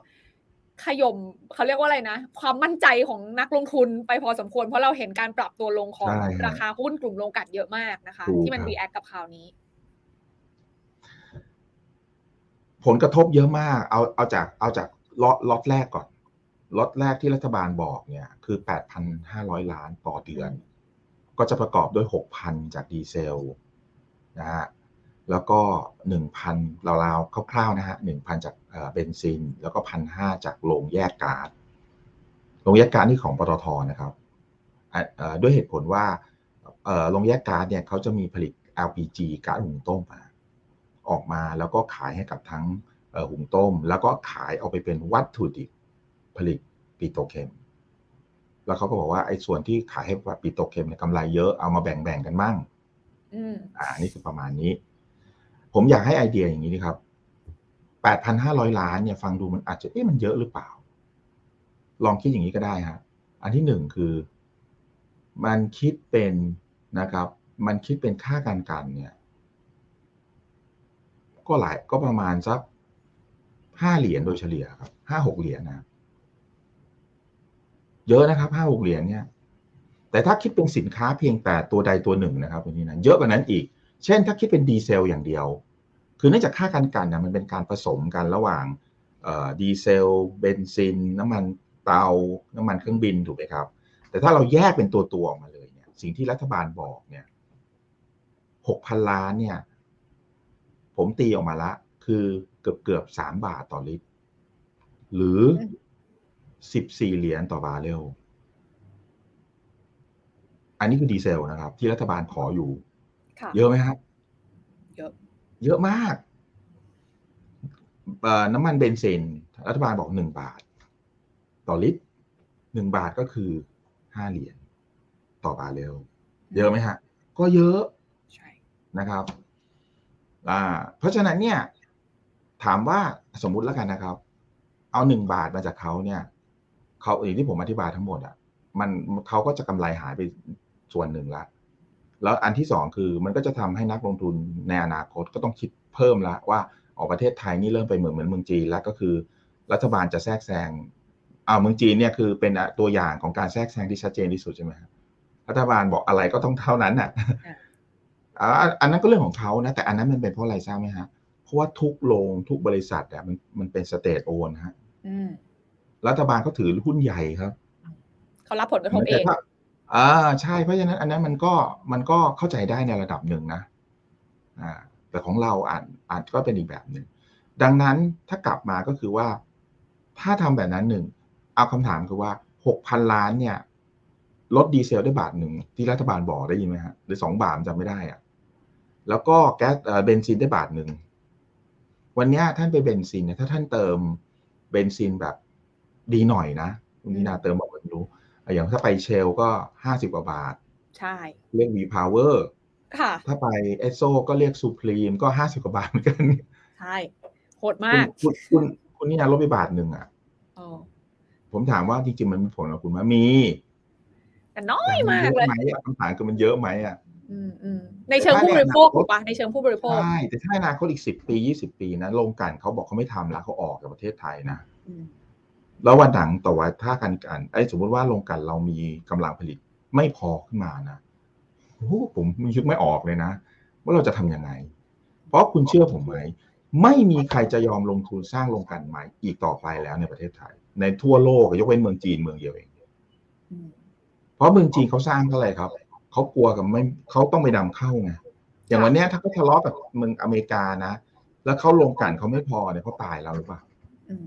ขย่มเขาเรียกว่าอะไรนะ ความมั่นใจของนักลงทุนไปพอสมควร เพราะเราเห็นการปรับตัวลงของใช่ฮะราคาหุ้นกลุ่มโรงกลั่นเยอะมากนะคะถูกที่มันครับ react กับข่าวนี้ ผลกระทบเยอะมาก เอาเอาจากเอาจากล็อตล็อตแรกก่อน ล็อตแรกที่รัฐบาลบอกเนี่ยคือ 8,500 ล้านต่อเดือน ก็จะประกอบด้วย 6,000 จากดีเซลนะฮะแล้วก็ 1,000ราวๆคร่าวๆนะฮะ1,000 จากเอ่อเบนซิน แล้วก็ 1,500 จากโรงแยกก๊าซโรงแยกก๊าซนี่ของปตทนะครับด้วยเหตุผลว่าโรงแยกก๊าซเนี่ยเขาจะมีผลิต LPG ก๊าซหุงต้มออกมาแล้วก็ขายให้กับทั้งหุงต้ม แล้วก็ขายเอาไปเป็นวัตถุดิบ ผลิตปิโตรเคมแล้วเขาก็บอกว่าไอ้ส่วนที่ขายให้ปิโตรเคมเนี่ยกำไรเยอะเอามาแบ่งๆกันมั่งอืมอ่านี่คือประมาณนี้ ผมอยากให้ไอเดียอย่างนี้นะครับ8,500ล้านเนี่ยฟังดูมันอาจจะเอ๊ะมันเยอะหรือเปล่า ลองคิดอย่างนี้ก็ได้ฮะอันที่หนึ่งคือ มันคิดเป็นนะครับ มันคิดเป็นค่าการกันเนี่ย ก็หลายก็ประมาณสักห้าเหรียญโดยเฉลี่ยครับห้าหกเหรียญนะ เยอะนะครับห้าหกเหรียญเนี่ยแต่ถ้าคิดเป็นสินค้าเพียงแต่ตัวใดตัวหนึ่งนะครับตัวนี้นะเยอะกว่านั้นอีก เช่นถ้าคิดเป็นดีเซลอย่างเดียว คือเนื่องจากค่าการกันนะมันเป็นการผสมกันระหว่างดีเซลเบนซิน น้ำมันเตา น้ำมันเครื่องบินถูกไหมครับ แต่ถ้าเราแยกเป็นตัวตัวๆออกมาเลยเนี่ย สิ่งที่รัฐบาลบอกเนี่ยหกพันล้านเนี่ย ผมตีออกมาละ คือเกือบเกือบสามบาทต่อลิตร หรือ สิบสี่เหรียญต่อบาร์เรล อันนี้คือดีเซลนะครับ ที่รัฐบาลขออยู่ค่ะเยอะไหมครับ เยอะ เยอะมากเอ่อน้ำมันเบนซินรัฐบาลบอกหนึ่งบาท ต่อลิตรหนึ่งบาทก็คือห้าเหรียญต่อบาร์เรล เยอะไหมฮะ ก็เยอะใช่นะครับอ่าเพราะฉะนั้นเนี่ย ถามว่าสมมุติแล้วกันนะครับ เอาหนึ่งบาทมาจากเขาเนี่ย เขาอย่างที่ผมอธิบายทั้งหมดอะมันเขาก็จะกำไรหายไปส่วนหนึ่งละแล้วอันที่สองคือมันก็จะทำให้นักลงทุนในอนาคตก็ต้องคิดเพิ่มละว่าออกประเทศไทยนี่เริ่มไปเหมือนเหมือนเมืองจีนแล้วก็คือ รัฐบาลจะแทรกแซงอ่าเมืองจีนเนี่ยคือเป็นตัวอย่างของการแทรกแซงที่ชัดเจนที่สุดใช่ไหมครับรัฐบาลบอกอะไรก็ต้องเท่านั้นอะอ่าอันนั้นก็เรื่องของเขานะแต่อันนั้นมันเป็นเพราะอะไรทราบไหมฮะเพราะว่าทุกโรงทุกบริษัทอะมันมันเป็นสเตทโอนฮะอืม รัฐบาลก็ถือหุ้นใหญ่ครับเขารับผลกระทบเอแต่งถ้าอ่าใช่เพราะฉะนั้นอันนั้นมันก็มันก็เข้าใจได้ในระดับหนึ่งนะอ่าแต่ของเราอาจอาจก็เป็นอีกแบบหนึ่งดังนั้นถ้ากลับมาก็คือว่า ถ้าทำแบบนั้นหนึ่งเอาคำถามคือว่าหกพันล้านเนี่ยลดดีเซลได้บาทหนึ่งที่รัฐบาลบอกได้ยินไหมฮะหรือสองบาทจำไม่ได้อะแล้วก็แก๊สเอ่อเบนซินได้บาทหนึ่งวันเนี้ยท่านไปเบนซินเนี่ยถ้าท่านเติมเบนซินแบบ ดีหน่อยนะคุณนินาเติมบอกไม่รู้อย่างถ้าไปเชลก็ห้าสิบกว่าบาท ใช่ เรียก V Power ค่ะถ้าไปเอสโซก็เรียก Supreme ก็ห้าสิบกว่าบาทเหมือนกัน ใช่ โหดคุณมาก คุณคุณคุณนี่นะลดไปบาทหนึ่งอะอ๋อผมถามว่าจริงๆมันมีผลกับคุณไหมมีแต่น้อยแต่มากเยอะเลยไหมอะคำถามคือมันเยอะไหมอะออืมอืมในเชิงผู้บริโภคถูกปะในเชิงผู้บริโภคใช่แต่ถ้าอนาคตอีกสิบปียี่สิบปีนะโรงกลั่นเขาบอกเขาไม่ทำแล้วเขาออกจากประเทศไทยนะอืม แล้ววันหลังต่อว่าถ้าการกันไอ้สมมติว่าโรงกลั่นเรามีกำลังผลิตไม่พอขึ้นมานะโอ้โหผมนึกไม่ออกเลยนะ ว่าเราจะทำยังไง เพราะคุณเชื่อผมไหมไม่มีใครจะยอมลงทุนสร้างโรงกลั่นใหม่อีกต่อไปแล้วในประเทศไทย ในทั่วโลกยกเว้นเมืองจีนเมืองเดียวเองอืมเพราะเมืองจีนเขาสร้างเท่าไหร่ครับเขากลัวกับไม่เขาต้องไปนำเข้าไงอย่างวันเนี้ยถ้าเขาทะเลาะกับเมืองอเมริกานะแล้วเขาลงกลั่นเขาไม่พอเนี่ยเขาตายแล้วหรือเปล่าอืม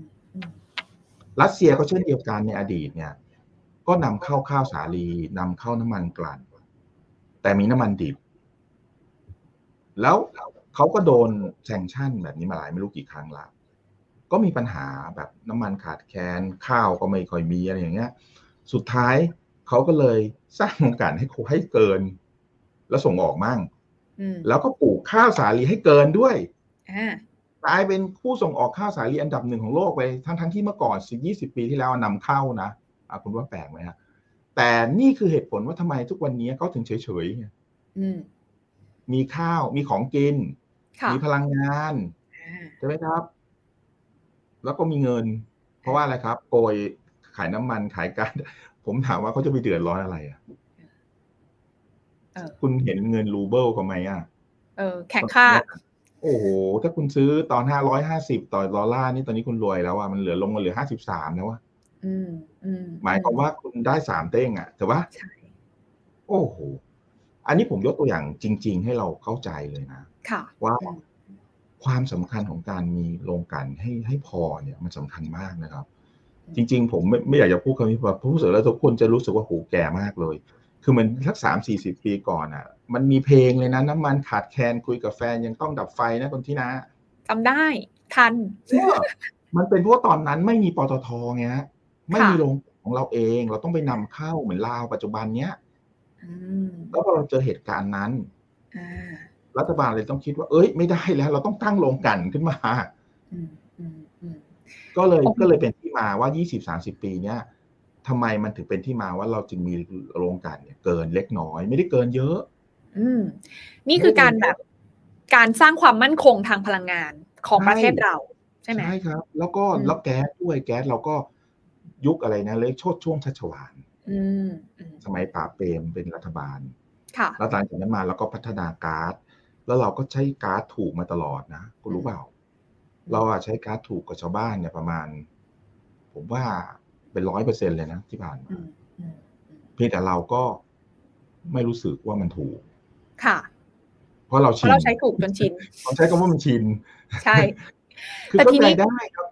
อืม รัสเซียก็เช่นเดียวกันในอดีตเนี่ย ก็นำเข้าข้าวสาลีนำเข้าน้ำมันกลั่น แต่มีน้ำมันดิบ แล้วเขาก็โดนแซงชั่นแบบนี้มาหลายไม่รู้กี่ครั้งละก็มีปัญหาแบบน้ำมันขาดแคลนข้าวก็ไม่ค่อยมีอะไรอย่างเงี้ย สุดท้ายเขาก็เลยสร้างโรงกลั่นให้ให้เกิน แล้วส่งออกมั่งอืมแล้วก็ปลูกข้าวสาลีให้เกินด้วยอ่า กลายเป็นผู้ส่งออกข้าวสาลีอันดับหนึ่งของโลกไปทั้งทั้งที่เมื่อก่อนสิบยี่สิบปีที่แล้วนำเข้านะอะคุณว่าแปลกไหมฮะแต่นี่คือเหตุผลว่าทำไมทุกวันนี้เขาถึงเฉยๆไงอืมมีข้าวมีของกินค่ะมีพลังงานอ่าใช่ไหมครับ แล้วก็มีเงิน เพราะว่าอะไรครับโกยขายน้ำมันขายการผมถามว่าเขาจะไปเดือดร้อนอะไรอะเออคุณเห็นเงินรูเบิลกันไหมอะเออแข่งค่า โอ้โห ถ้าคุณซื้อตอนห้าร้อยห้าสิบต่อดอลลาร์นี่ตอนนี้คุณรวยแล้วอะมันเหลือลงมาเหลือห้าสิบสามแล้วว่ะอืมอืมหมายความว่าคุณได้สามเต้งอะถูกปะใช่โอ้โห อันนี้ผมยกตัวอย่างจริง ๆ ให้เราเข้าใจเลยนะค่ะว่าอืมความสำคัญของการมีโรงกลั่นให้ให้พอเนี่ยมันสำคัญมากนะครับ จริง ๆ ผมไม่ไม่อยากจะพูดคำนี้เพราะผู้สื่อแล้วทุกคนจะรู้สึกว่าโหแก่มากเลย คือมันสักสามสี่สิบปีก่อนอะ มันมีเพลงเลยนะ น้ำมันขาดแคลนคุยกับแฟนยังต้องดับไฟนะคนที่นะจำได้ทัน มันเป็นเพราะว่าตอนนั้นไม่มีปตทไงฮะไม่มีค่ะโรงของเราเอง เราต้องไปนำเข้าเหมือนลาวปัจจุบันเนี้ยอืมแล้วพอเราเจอเหตุการณ์นั้นอ่ารัฐบาลเลยต้องคิดว่า เอ้ย ไม่ได้แล้ว เราต้องตั้งโรงกลั่นขึ้นมาอืมอืมอืมก็เลยโอเคก็เลยเป็นที่มาว่า20-30ปีเนี้ย ทำไมมันถึงเป็นที่มาว่าเราจึงมีโรงกลั่นเนี่ยเกินเล็กน้อย ไม่ได้เกินเยอะ อืมนี่คือการแบบการสร้างความมั่นคงทางพลังงานของใช่ประเทศเรา ใช่ไหมใช่ครับ แล้วก็อืมแล้วแก๊สด้วยแก๊สเราก็ยุคอะไรนะเลยโชดช่วงชัชวานอืมอืมสมัยป่าบเปรมเป็นรัฐบาลค่ะแล้วหลังจากนั้นมาเราก็พัฒนาก๊าซแล้วเราก็ใช้ก๊าซถูกมาตลอดนะคุณรู้เปล่า เราอะใช้ก๊าซถูกกับชาวบ้านเนี่ยประมาณ ผมว่า เป็นร้อยเปอร์เซ็นเลยนะที่ผ่านมาอืมอืมอืมเพียงแต่เราก็ไม่รู้สึกว่ามันถูก ค่ะ เพราะเราเพชินราะเราใช้ถูกจนชินเราใช้คำว่ามันชิน ใช่ คือแต่เข้าทีใจนี้ได้ครับ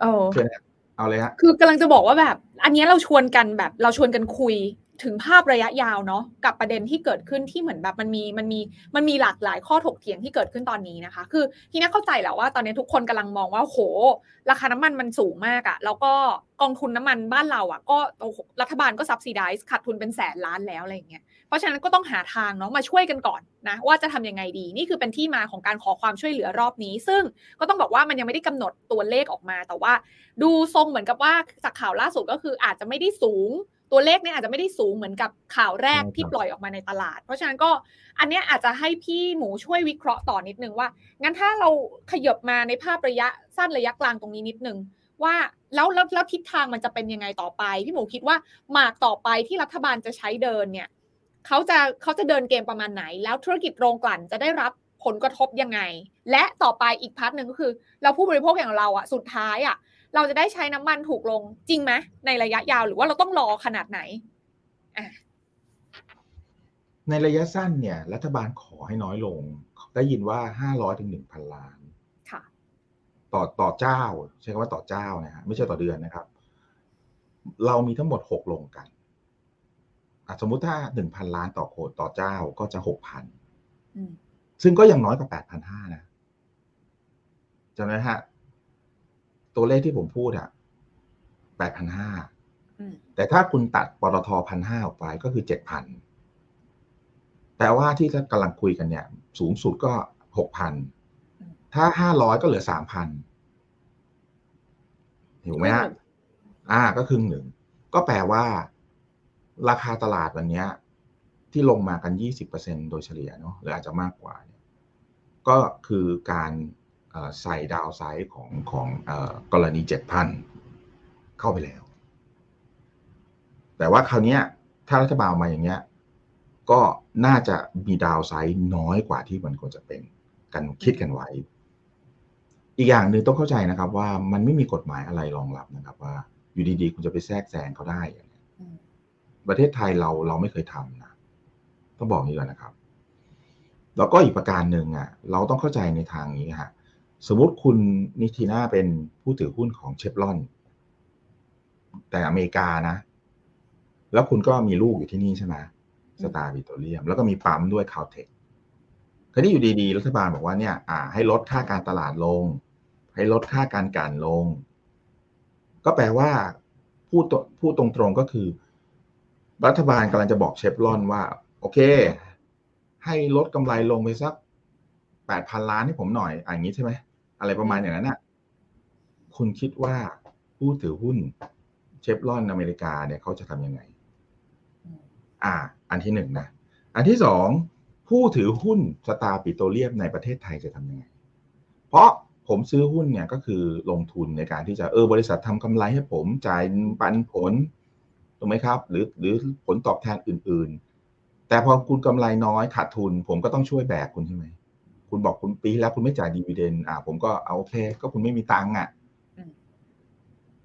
โอ้เชิญนะเอาเลยฮะ คือกำลังจะบอกว่าแบบ อันเนี้ยเราชวนกันแบบ เราชวนกันคุย ถึงภาพระยะยาวเนาะกับประเด็นที่เกิดขึ้นที่เหมือนแบบมันมีมันมีมันมีหลากหลายข้อถกเถียงที่เกิดขึ้นตอนนี้นะคะ คือที่นี้เข้าใจแหละว่าตอนนี้ทุกคนกำลังมองว่าโห ราคาน้ำมันมันสูงมากอะแล้วก็กองทุนน้ำมันบ้านเราอะก็รัฐบาลก็ซับซิไดซ์ขาดทุนเป็นแสนล้านแล้วอะไรอย่างเงี้ยเพราะฉะนั้นก็ต้องหาทางเนาะมาช่วยกันก่อนนะว่าจะทำยังไงดี นี่คือเป็นที่มาของการขอความช่วยเหลือรอบนี้ ซึ่งก็ต้องบอกว่ามันยังไม่ได้กำหนดตัวเลขออกมา แต่ว่า ดูทรงเหมือนกับว่าจากข่าวล่าสุดก็คืออาจจะไม่ได้สูง ตัวเลขเนี่ยอาจจะไม่ได้สูงเหมือนกับข่าวแรกใช่ครับที่ปล่อยออกมาในตลาด เพราะฉะนั้นก็อันเนี้ยอาจจะให้พี่หมูช่วยวิเคราะห์ต่อนิดนึงว่า งั้นถ้าเราขยบมาในภาพระยะสั้นระยะกลางตรงนี้นิดนึงว่าแล้วแล้วแล้วทิศทางมันจะเป็นยังไงต่อไป พี่หมูคิดว่าหมากต่อไปที่รัฐบาลจะใช้เดินเนี่ยเขาจะเขาจะเดินเกมประมาณไหน แล้วธุรกิจโรงกลั่นจะได้รับผลกระทบยังไง และต่อไปอีกพาร์ทหนึ่งก็คือ เราผู้บริโภคอย่างเราอะสุดท้ายอะ เราจะได้ใช้น้ำมันถูกลงจริงไหมในระยะยาวหรือว่าเราต้องรอขนาดไหนอะในระยะสั้นเนี่ย รัฐบาลขอให้น้อยลง ได้ยินว่าห้าร้อยถึงหนึ่งพันล้านค่ะต่อต่อเจ้า ใช้คำว่าต่อเจ้านะฮะไม่ใช่ต่อเดือนนะครับ เรามีทั้งหมดหกโรงกันอะสมมุติถ้าหนึ่งพันล้านต่อโคต่อเจ้าก็จะหกพันอืมซึ่งก็ยังน้อยกว่าแปดพันห้านะจำไหมฮะ ตัวเลขที่ผมพูดอะแปดพันห้าอืมแต่ถ้าคุณตัดปตทพันห้าออกไปก็คือเจ็ดพันแปลว่าที่กำลังคุยกันเนี่ย สูงสุดก็หกพันถ้าห้าร้อยก็เหลือสามพันถูกไหมฮะอ่าก็ครึ่งหนึ่ง ก็แปลว่า ราคาตลาดวันเนี้ยที่ลงมากัน20%โดยเฉลี่ยเนาะหรืออาจจะมากกว่าเนี่ยก็คือการ ใส่ดาวไซด์ของของกรณี7,000เข้าไปแล้ว แต่ว่าคราวนี้ถ้ารัฐบาลมาอย่างเงี้ย ก็น่าจะมีดาวไซด์น้อยกว่าที่มันควรจะเป็นกันคิดกันไว้ อีกอย่างหนึ่งต้องเข้าใจนะครับว่ามันไม่มีกฎหมายอะไรรองรับนะครับ ว่าอยู่ดีๆ คุณจะไปแทรกแซงเขาได้อย่างนี้ประเทศไทยเราเราไม่เคยทำนะต้องบอกนี้ก่อนนะครับ แล้วก็อีกประการหนึ่งอะ เราต้องเข้าใจในทางนี้ฮะ สมมติคุณนิติน่าเป็นผู้ถือหุ้นของเชฟรอน แต่อเมริกานะ แล้วคุณก็มีลูกอยู่ที่นี่ใช่ไหม Star Petroleum แล้วก็มีปั๊มด้วย Caltex คราวนี้อยู่ดีๆ รัฐบาลบอกว่าเนี่ยอ่า ให้ลดค่าการตลาดลง ให้ลดค่าการกันลง ก็แปลว่าพูดพูดตรงๆก็คือ รัฐบาลกำลังจะบอกเชฟรอนว่า โอเค ให้ลดกำไรลงไปสักแปดพันล้านให้ผมหน่อยอย่างนี้ใช่ไหม อะไรประมาณอย่างนั้นน่ะคุณคิดว่าผู้ถือหุ้นเชฟรอนอเมริกาเนี่ยเขาจะทำยังไง อ่า อันที่หนึ่งนะ อันที่สองผู้ถือหุ้นสตาร์ปิโตรเลียมในประเทศไทยจะทำยังไง เพราะผมซื้อหุ้นเนี่ยก็คือลงทุนในการที่จะเออบริษัททำกำไรให้ผมจ่ายปันผลถูกไหมครับ หรือหรือผลตอบแทนอื่น ๆ แต่พอคุณกำไรน้อยขาดทุน ผมก็ต้องช่วยแบกคุณใช่ไหม คุณบอกคุณปีแล้วคุณไม่จ่ายดีเวเดนอ่า ผมก็เอาโอเค ก็คุณไม่มีตังค์อะ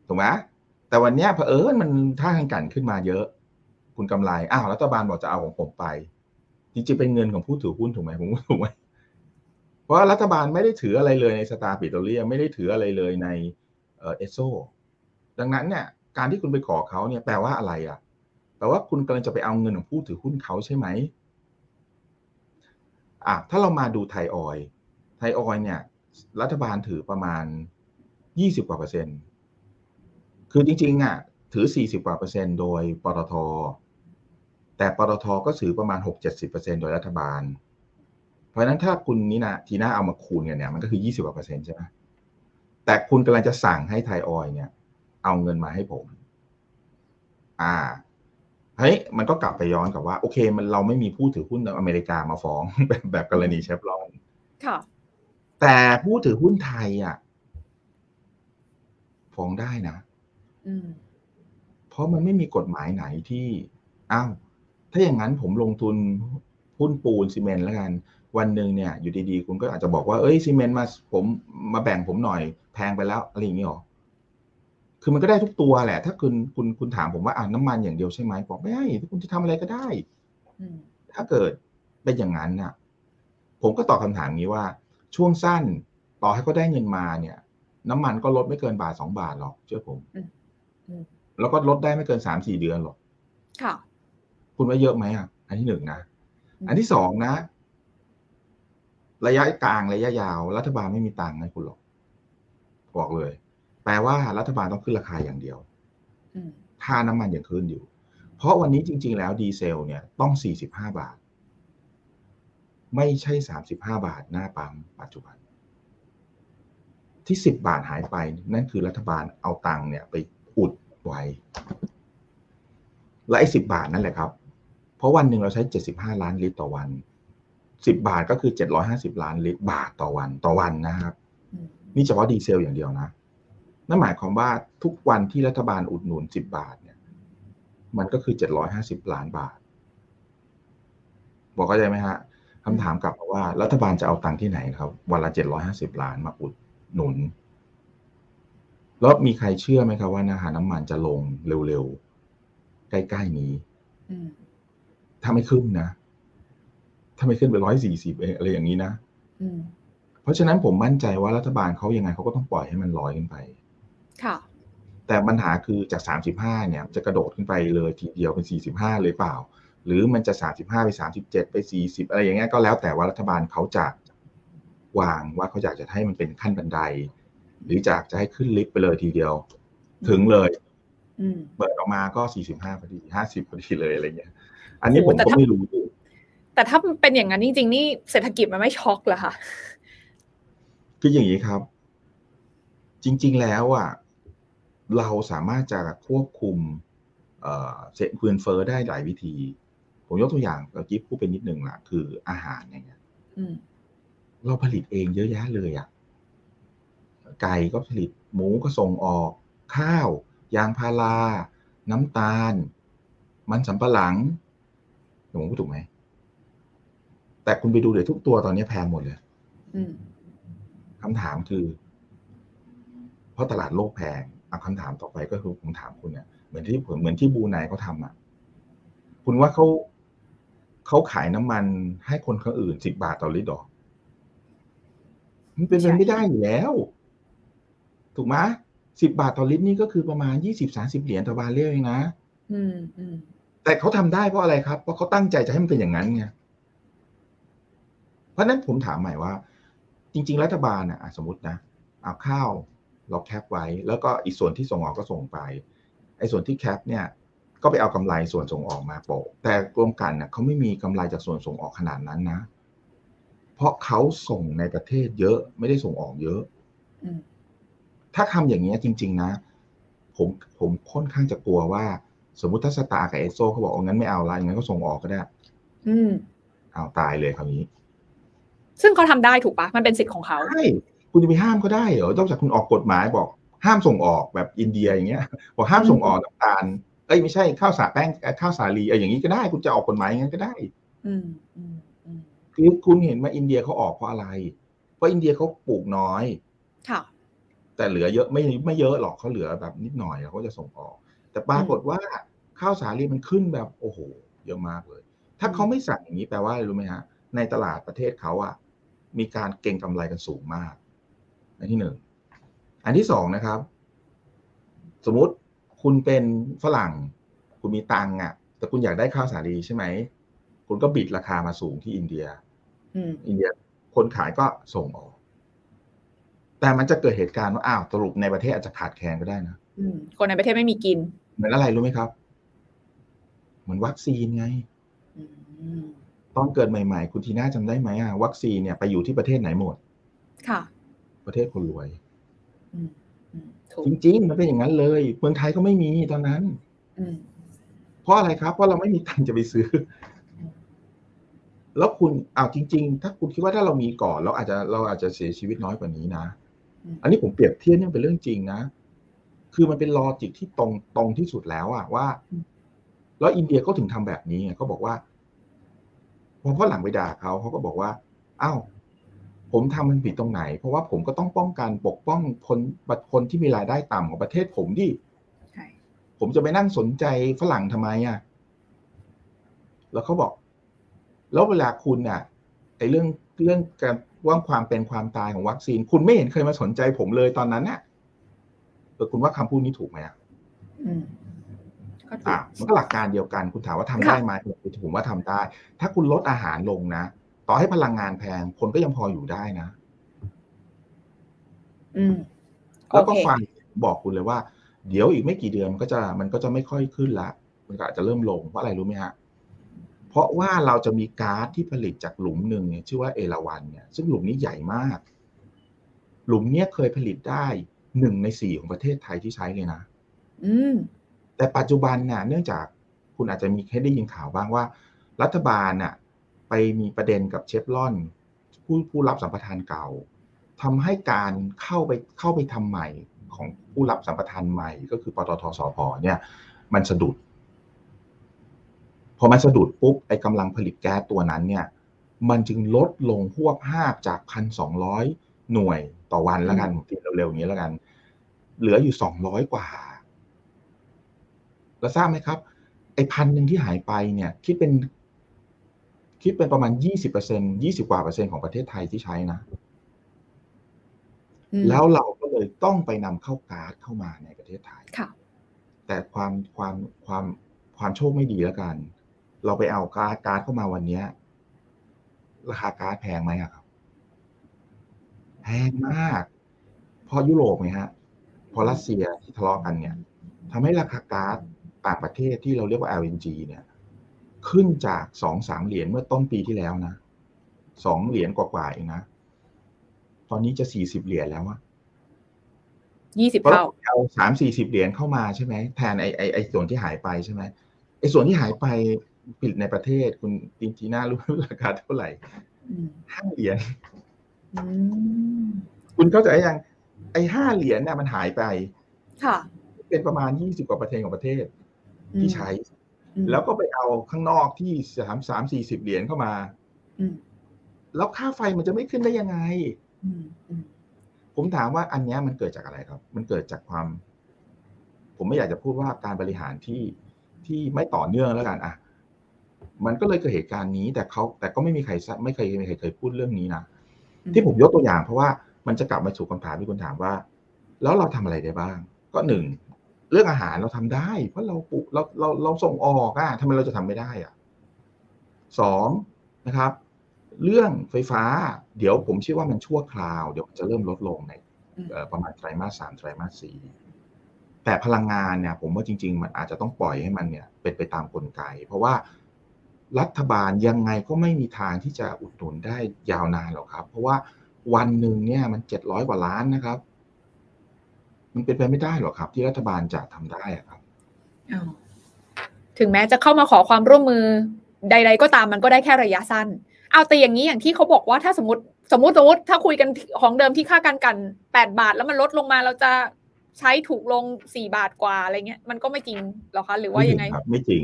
ถูกไหมแต่วันนี้เผอิญมันท่าทางกันขึ้นมาเยอะ คุณกำไรอ้าวรัฐบาลบอกจะเอาของผมไป จริงๆเป็นเงินของผู้ถือหุ้นถูกไหมผมถูกไหมเพราะรัฐบาลไม่ได้ถืออะไรเลยใน Star Petroleum ไม่ได้ถืออะไรเลยในเอสโซดังนั้นเนี่ย การที่คุณไปขอเขาเนี่ยแปลว่าอะไรอะแปลว่าคุณกำลังจะไปเอาเงินของผู้ถือหุ้นเขาใช่ไหม อะถ้าเรามาดูไทยออยล์ไทยออยล์เนี่ย รัฐบาลถือประมาณยี่สิบกว่าเปอร์เซ็นต์คือจริงๆอะถือสี่สิบกว่าเปอร์เซ็นต์โดยปตท แต่ปตทก็ถือประมาณหกเจ็ดสิบเปอร์เซ็นต์โดยรัฐบาล เพราะฉะนั้นถ้าคุณนี่นะทีน่าเอามาคูณกันเนี่ยมันก็คือยี่สิบกว่าเปอร์เซ็นต์ใช่ไหมแต่คุณกำลังจะสั่งให้ไทยออยเนี่ย เอาเงินมาให้ผม อ่า เฮ้ยมันก็กลับไปย้อนกับว่า โอเค มันเราไม่มีผู้ถือหุ้นอเมริกามาฟ้องแบบแบบกรณีเชฟรอนค่ะ แต่ผู้ถือหุ้นไทยอะฟ้องได้นะเพราะมันไม่มีกฎหมายไหนที่อ้าวถ้าอย่างนั้นผมลงทุนหุ้นปูนซีเมนต์แล้วกัน วันหนึ่งเนี่ย อยู่ดีๆ คุณก็อาจจะบอกว่าเอ้ยซีเมนต์มาผมมาแบ่งผมหน่อยแพงไปแล้วอะไรอย่างนี้หรอ คือมันก็ได้ทุกตัวแหละ ถ้าคุณคุณคุณถามผมว่าอ่าน้ำมันอย่างเดียวใช่ไหมบอกไม่ใช่คุณจะทำอะไรก็ได้ถ้าเกิดเป็นอย่างนั้นน่ะ ผมก็ตอบคาถามนี้ว่า ช่วงสั้นต่อให้เขาได้เงินมาเนี่ย น้ำมันก็ลดไม่เกินบาทสองบาทหรอกเชื่อผมแล้วก็ลดได้ไม่เกินสามสี่เดือนหรอกค่ะคุณว่าเยอะไหมอะ อันที่หนึ่งนะ อันที่สองนะ ระยะกลางระยะยาว รัฐบาลไม่มีตังค์ให้คุณหรอกบอกเลย แปลว่ารัฐบาลต้องขึ้นราคาอย่างเดียวถ้าน้ำมันยังขึ้นอยู่ เพราะวันนี้จริง ๆ แล้วดีเซลเนี่ยต้อง 45 บาท ไม่ใช่ 35 บาทหน้าปั๊มปัจจุบัน ที่ 10 บาทหายไป นั่นคือรัฐบาลเอาตังค์เนี่ยไปอุดไว้ และไอ้สิบาทนั่นแหละครับ เพราะวันหนึ่งเราใช้ 75 ล้านลิตรต่อวัน 10 บาทก็คือ 750 ล้านลิตรบาทต่อวันต่อวันนะครับ นี่เฉพาะดีเซลอย่างเดียวนะ นั่นหมายความว่าทุกวันที่รัฐบาลอุดหนุนสิบบาทเนี่ย มันก็คือเจ็ดร้อยห้าสิบล้านบาท บอกเข้าใจไหมฮะคำถามกลับมาว่า รัฐบาลจะเอาตังค์ที่ไหนครับ วันละเจ็ดร้อยห้าสิบล้านมาอุดหนุน แล้วมีใครเชื่อไหมครับว่านาหาน้ำมันจะลงเร็วๆ ใกล้ๆนี้ถ้าไม่ขึ้นนะ ถ้าไม่ขึ้นไปร้อยสี่สิบอะไรอย่างนี้นะเพราะฉะนั้นผมมั่นใจว่ารัฐบาลเขายังไงเขาก็ต้องปล่อยให้มันลอยขึ้นไป ค่ะ แต่ปัญหาคือจากสามสิบห้าเนี่ย จะกระโดดขึ้นไปเลยทีเดียวเป็นสี่สิบห้าเลยเปล่า หรือมันจะสามสิบห้าไปสามสิบเจ็ดไปสี่สิบอะไรอย่างเงี้ยก็แล้วแต่ว่ารัฐบาลเขาจะวางว่าเขาอยากจะให้มันเป็นขั้นบันได หรือจากจะให้ขึ้นลิฟต์ไปเลยทีเดียว ถึงเลยเปิดออกมาก็สี่สิบห้าพอดีห้าสิบพอดีเลยอะไรเงี้ย อันนี้ผมก็ไม่รู้แต่ถ้าเป็นอย่างนั้นจริงๆนี่เศรษฐกิจมันไม่ช็อกเหรอคะคืออย่างนี้ครับ จริง ๆ แล้วอะ เราสามารถจะควบคุมเอ่อเงินเฟ้อได้หลายวิธี ผมยกตัวอย่างเมื่อกี้พูดไปนิดหนึ่งละคืออาหารอย่างเงี้ยอืมเราผลิตเองเยอะแยะเลยอะไก่ก็ผลิตหมูก็ส่งออก ข้าว ยางพารา น้ำตาล มันสำปะหลังผมพูดถูกไหม แต่คุณไปดูเดี๋ยวทุกตัวตอนนี้แพงหมดเลยอืมคำถามคือ เพราะตลาดโลกแพง เอาคำถามต่อไปก็คือผมถามคุณเนี่ยเหมือนที่ผมเหมือนที่บูไนเขาทำอะ คุณว่าเขาเขาขายน้ำมันให้คนคนอื่นสิบบาทต่อลิตรหรอมันเป็นไปไม่ได้อยู่แล้ว ถูกไหมสิบบาทต่อลิตรนี่ก็คือประมาณยี่สิบสาสิบเหรียญต่อบาร์เรลเองนะอืมอืมแต่เขาทำได้เพราะอะไรครับ เพราะเขาตั้งใจจะให้มันเป็นอย่างนั้นไงเพราะฉะนั้นผมถามใหม่ว่า จริง ๆ รัฐบาลน่ะอะสมมตินะเอาข้าว เราแคปไว้ แล้วก็อีกส่วนที่ส่งออกก็ส่งไปไอ้ส่วนที่แคปเนี่ยก็ไปเอากำไรส่วนส่งออกมาโปะแต่กรมกันน่ะเขาไม่มีกำไรจากส่วนส่งออกขนาดนั้นนะ เพราะเขาส่งในประเทศเยอะไม่ได้ส่งออกเยอะอืมถ้าทำอย่างนี้ยจริง ๆ นะ ผมผมค่อนข้างจะกลัวว่า สมมุติถ้าสตาร์กับเอสโซเขาบอกเอางั้นไม่เอาละงั้นก็ส่งออกก็ได้ อืมเอาตายเลยคราวนี้ ซึ่งเขาทำได้ถูกปะมันเป็นสิทธิ์ของเขาใช่ คุณจะไปห้ามเขาได้เหรอนอกจากคุณออกกฎหมายบอกห้ามส่งออกแบบอินเดียอย่างเงี้ยบอกห้ามส่งออกน้ำตาลเอ้ยไม่ใช่ข้าวสาแป้งเอ่อข้าวสาลีเอออย่างนี้ก็ได้ คุณจะออกกฎหมายอย่างนั้นก็ได้อืมอืมอืมคือคุณเห็นว่าอินเดียเขาออกเพราะอะไร เพราะอินเดียเขาปลูกน้อยค่ะแต่เหลือเยอะไม่ไม่เยอะหรอกเขาเหลือแบบนิดหน่อยเขาจะส่งออก แต่ปรากฏว่าข้าวสาลีมันขึ้นแบบโอ้โห เยอะมากเลย ถ้าเขาไม่สั่งอย่างนี้แปลว่าอะไรรู้ไหมฮะในตลาดประเทศเขาอะมีการเก็งกำไรกันสูงมาก อันที่หนึ่งอันที่สองนะครับ สมมุติคุณเป็นฝรั่ง คุณมีตังค์อะแต่คุณอยากได้ข้าวสาลีใช่ไหม คุณก็บิดราคามาสูงที่อินเดียอืมอินเดียคนขายก็ส่งออก แต่มันจะเกิดเหตุการณ์ว่าอ้าวสรุปในประเทศอาจจะขาดแคลนก็ได้นะอืมคนในประเทศไม่มีกิน เหมือนอะไรรู้ไหมครับ เหมือนวัคซีนไงอืมตอนเกิดใหม่ ๆ คุณทีน่าจำได้ไหมอะวัคซีนเนี่ยไปอยู่ที่ประเทศไหนหมด ค่ะ ประเทศคนรวยอืมอืมถูกจริงๆ มันเป็นอย่างนั้นเลย เมืองไทยก็ไม่มีตอนนั้นอืมเพราะอะไรครับ เพราะเราไม่มีตังค์จะไปซื้อ แล้วคุณอ้าวจริง ๆ ถ้าคุณคิดว่าถ้าเรามีก่อน เราอาจจะเราอาจจะเสียชีวิตน้อยกว่านี้นะอืมอันนี้ผมเปรียบเทียบเนี่ยเป็นเรื่องจริงนะ คือมันเป็นลอจิกที่ตรงตรงที่สุดแล้วอะว่า แล้วอินเดียเขาถึงทำแบบนี้ไงเขาบอกว่าพอฝรั่งไปด่าเขาเขาก็บอกว่า อ้าว ผมทำมันผิดตรงไหน เพราะว่าผมก็ต้องป้องกันปกป้องคนคนที่มีรายได้ต่ำของประเทศผมดิใช่ผมจะไปนั่งสนใจฝรั่งทำไมอะ แล้วเขาบอก แล้วเวลาคุณอะไอ้เรื่องเรื่องการว่างความเป็นความตายของวัคซีน คุณไม่เห็นเคยมาสนใจผมเลยตอนนั้นน่ะเออคุณว่าคำพูดนี้ถูกไหมอะอืมก็ถูอะกมันก็หลักการเดียวกัน คุณถามว่าทำค่ะได้ไหมผมว่าทำได้ ถ้าคุณลดอาหารลงนะ ต่อให้พลังงานแพงคนก็ยังพออยู่ได้นะ อืมโอแล้วก็เคฟังบอกคุณเลยว่า เดี๋ยวอีกไม่กี่เดือนมันก็จะมันก็จะไม่ค่อยขึ้นละ มันก็อาจจะเริ่มลงเพราะอะไรรู้ไหมฮะเพราะว่าเราจะมีก๊าซที่ผลิตจากหลุมหนึ่งเนี่ยชื่อว่าเอราวันเนี่ยซึ่งหลุมนี้ใหญ่มาก หลุมเนี้ยเคยผลิตได้หนึ่งในสี่ของประเทศไทยที่ใช้เลยนะอืมแต่ปัจจุบันเนี่ยเนื่องจากคุณอาจจะมีแค่ได้ยินข่าวบ้างว่า รัฐบาลน่ะ ไปมีประเด็นกับเชฟรอน ผู้ผู้รับสัมปทานเก่าทำให้การเข้าไปเข้าไปทำใหม่ของผู้รับสัมปทานใหม่ ก็คือปตทสพเนี่ย มันสะดุด พอมันสะดุดปุ๊บไอ้กำลังผลิตแก๊สตัวนั้นเนี่ย มันจึงลดลงพวบห้าจากพันสองร้อยหน่วยต่อวันแล้วกันติดเร็วๆอย่างนี้แล้วกัน เหลืออยู่สองร้อยกว่าแล้วทราบไหมครับ ไอ้พันหนึ่งที่หายไปเนี่ย คิดเป็น คิดเป็นประมาณยี่สิบเปอร์เซ็นยี่สิบกว่าเปอร์เซ็นต์ของประเทศไทยที่ใช้นะอืมแล้วเราก็เลยต้องไปนำเข้าก๊าซเข้ามาในประเทศไทยค่ะแต่ความความความความโชคไม่ดีแล้วกัน เราไปเอาก๊าซก๊าซเข้ามาวันเนี้ยราคาก๊าซแพงไหมอะครับ แพงมาก เพราะยุโรปไงฮะเพราะรัสเซียที่ทะเลาะกันเนี่ยทำให้ราคาก๊าซต่างประเทศที่เราเรียกว่า LNG เนี่ย ขึ้นจากสองสามเหรียญเมื่อต้นปีที่แล้วนะสองเหรียญกว่าๆเองนะ ตอนนี้จะสี่สิบเหรียญแล้วอะยี่สิบเพราะเท่าเอาสามสี่สิบเหรียญเข้ามาใช่ไหมแทนไอไอไอส่วนที่หายไปใช่ไหมไอส่วนที่หายไปผลิตในประเทศคุณตินจีน่ารู้ราคาเท่าไหร่อืมห้าเหรียญอืมคุณเข้าใจยังไอ้ห้าเหรียญเนี่ยมันหายไป ค่ะ เป็นประมาณยี่สิบกว่าเปอร์เซ็นต์ของประเทศที่ใช้อืม แล้วก็ไปเอาข้างนอกที่สามสามสี่สิบเหรียญเข้ามาอืมแล้วค่าไฟมันจะไม่ขึ้นได้ยังไงอืมอืมผมถามว่าอันเนี้ยมันเกิดจากอะไรครับ มันเกิดจากความ ผมไม่อยากจะพูดว่าการบริหารที่ที่ไม่ต่อเนื่องแล้วกันอะมันก็เลยเกิดเหตุการณ์นี้ แต่เขาแต่ก็ไม่มีใครทราบไม่เคยไม่เคยเคยพูดเรื่องนี้นะที่ผมยกตัวอย่างเพราะว่ามันจะกลับมาสู่คำถามที่คุณถามว่า แล้วเราทำอะไรได้บ้าง ก็หนึ่ง เรื่องอาหารเราทำได้ เพราะเราปลูกเราเราเราส่งออกอะทำไมเราจะทำไม่ได้อะสองนะครับ เรื่องไฟฟ้า เดี๋ยวผมเชื่อว่ามันชั่วคราว เดี๋ยวมันจะเริ่มลดลงในอืมเอ่อประมาณไตรมาสสามไตรมาสสี่แต่พลังงานเนี่ย ผมว่าจริง ๆ มันอาจจะต้องปล่อยให้มันเนี่ย เป็นไปตามกลไก เพราะว่ารัฐบาลยังไงก็ไม่มีทางที่จะอุดหนุนได้ยาวนานหรอกครับ เพราะว่าวันหนึ่งเนี่ยมันเจ็ดร้อยกว่าล้านนะครับ มันเป็นไปไม่ได้หรอกครับ ที่รัฐบาลจะทำได้อะครับอ้าวถึงแม้จะเข้ามาขอความร่วมมือใด ๆ ก็ตามมันก็ได้แค่ระยะสั้น เอาแต่อย่างนี้อย่างที่เขาบอกว่าถ้าสมมติสมมติสมมติถ้าคุยกันของเดิมที่ค่าการกันแปดบาท แล้วมันลดลงมาเราจะใช้ถูกลงสี่บาทกว่าอะไรเงี้ยมันก็ไม่จริงหรอคะหรือว่ายังไงม่จริครับไม่จริง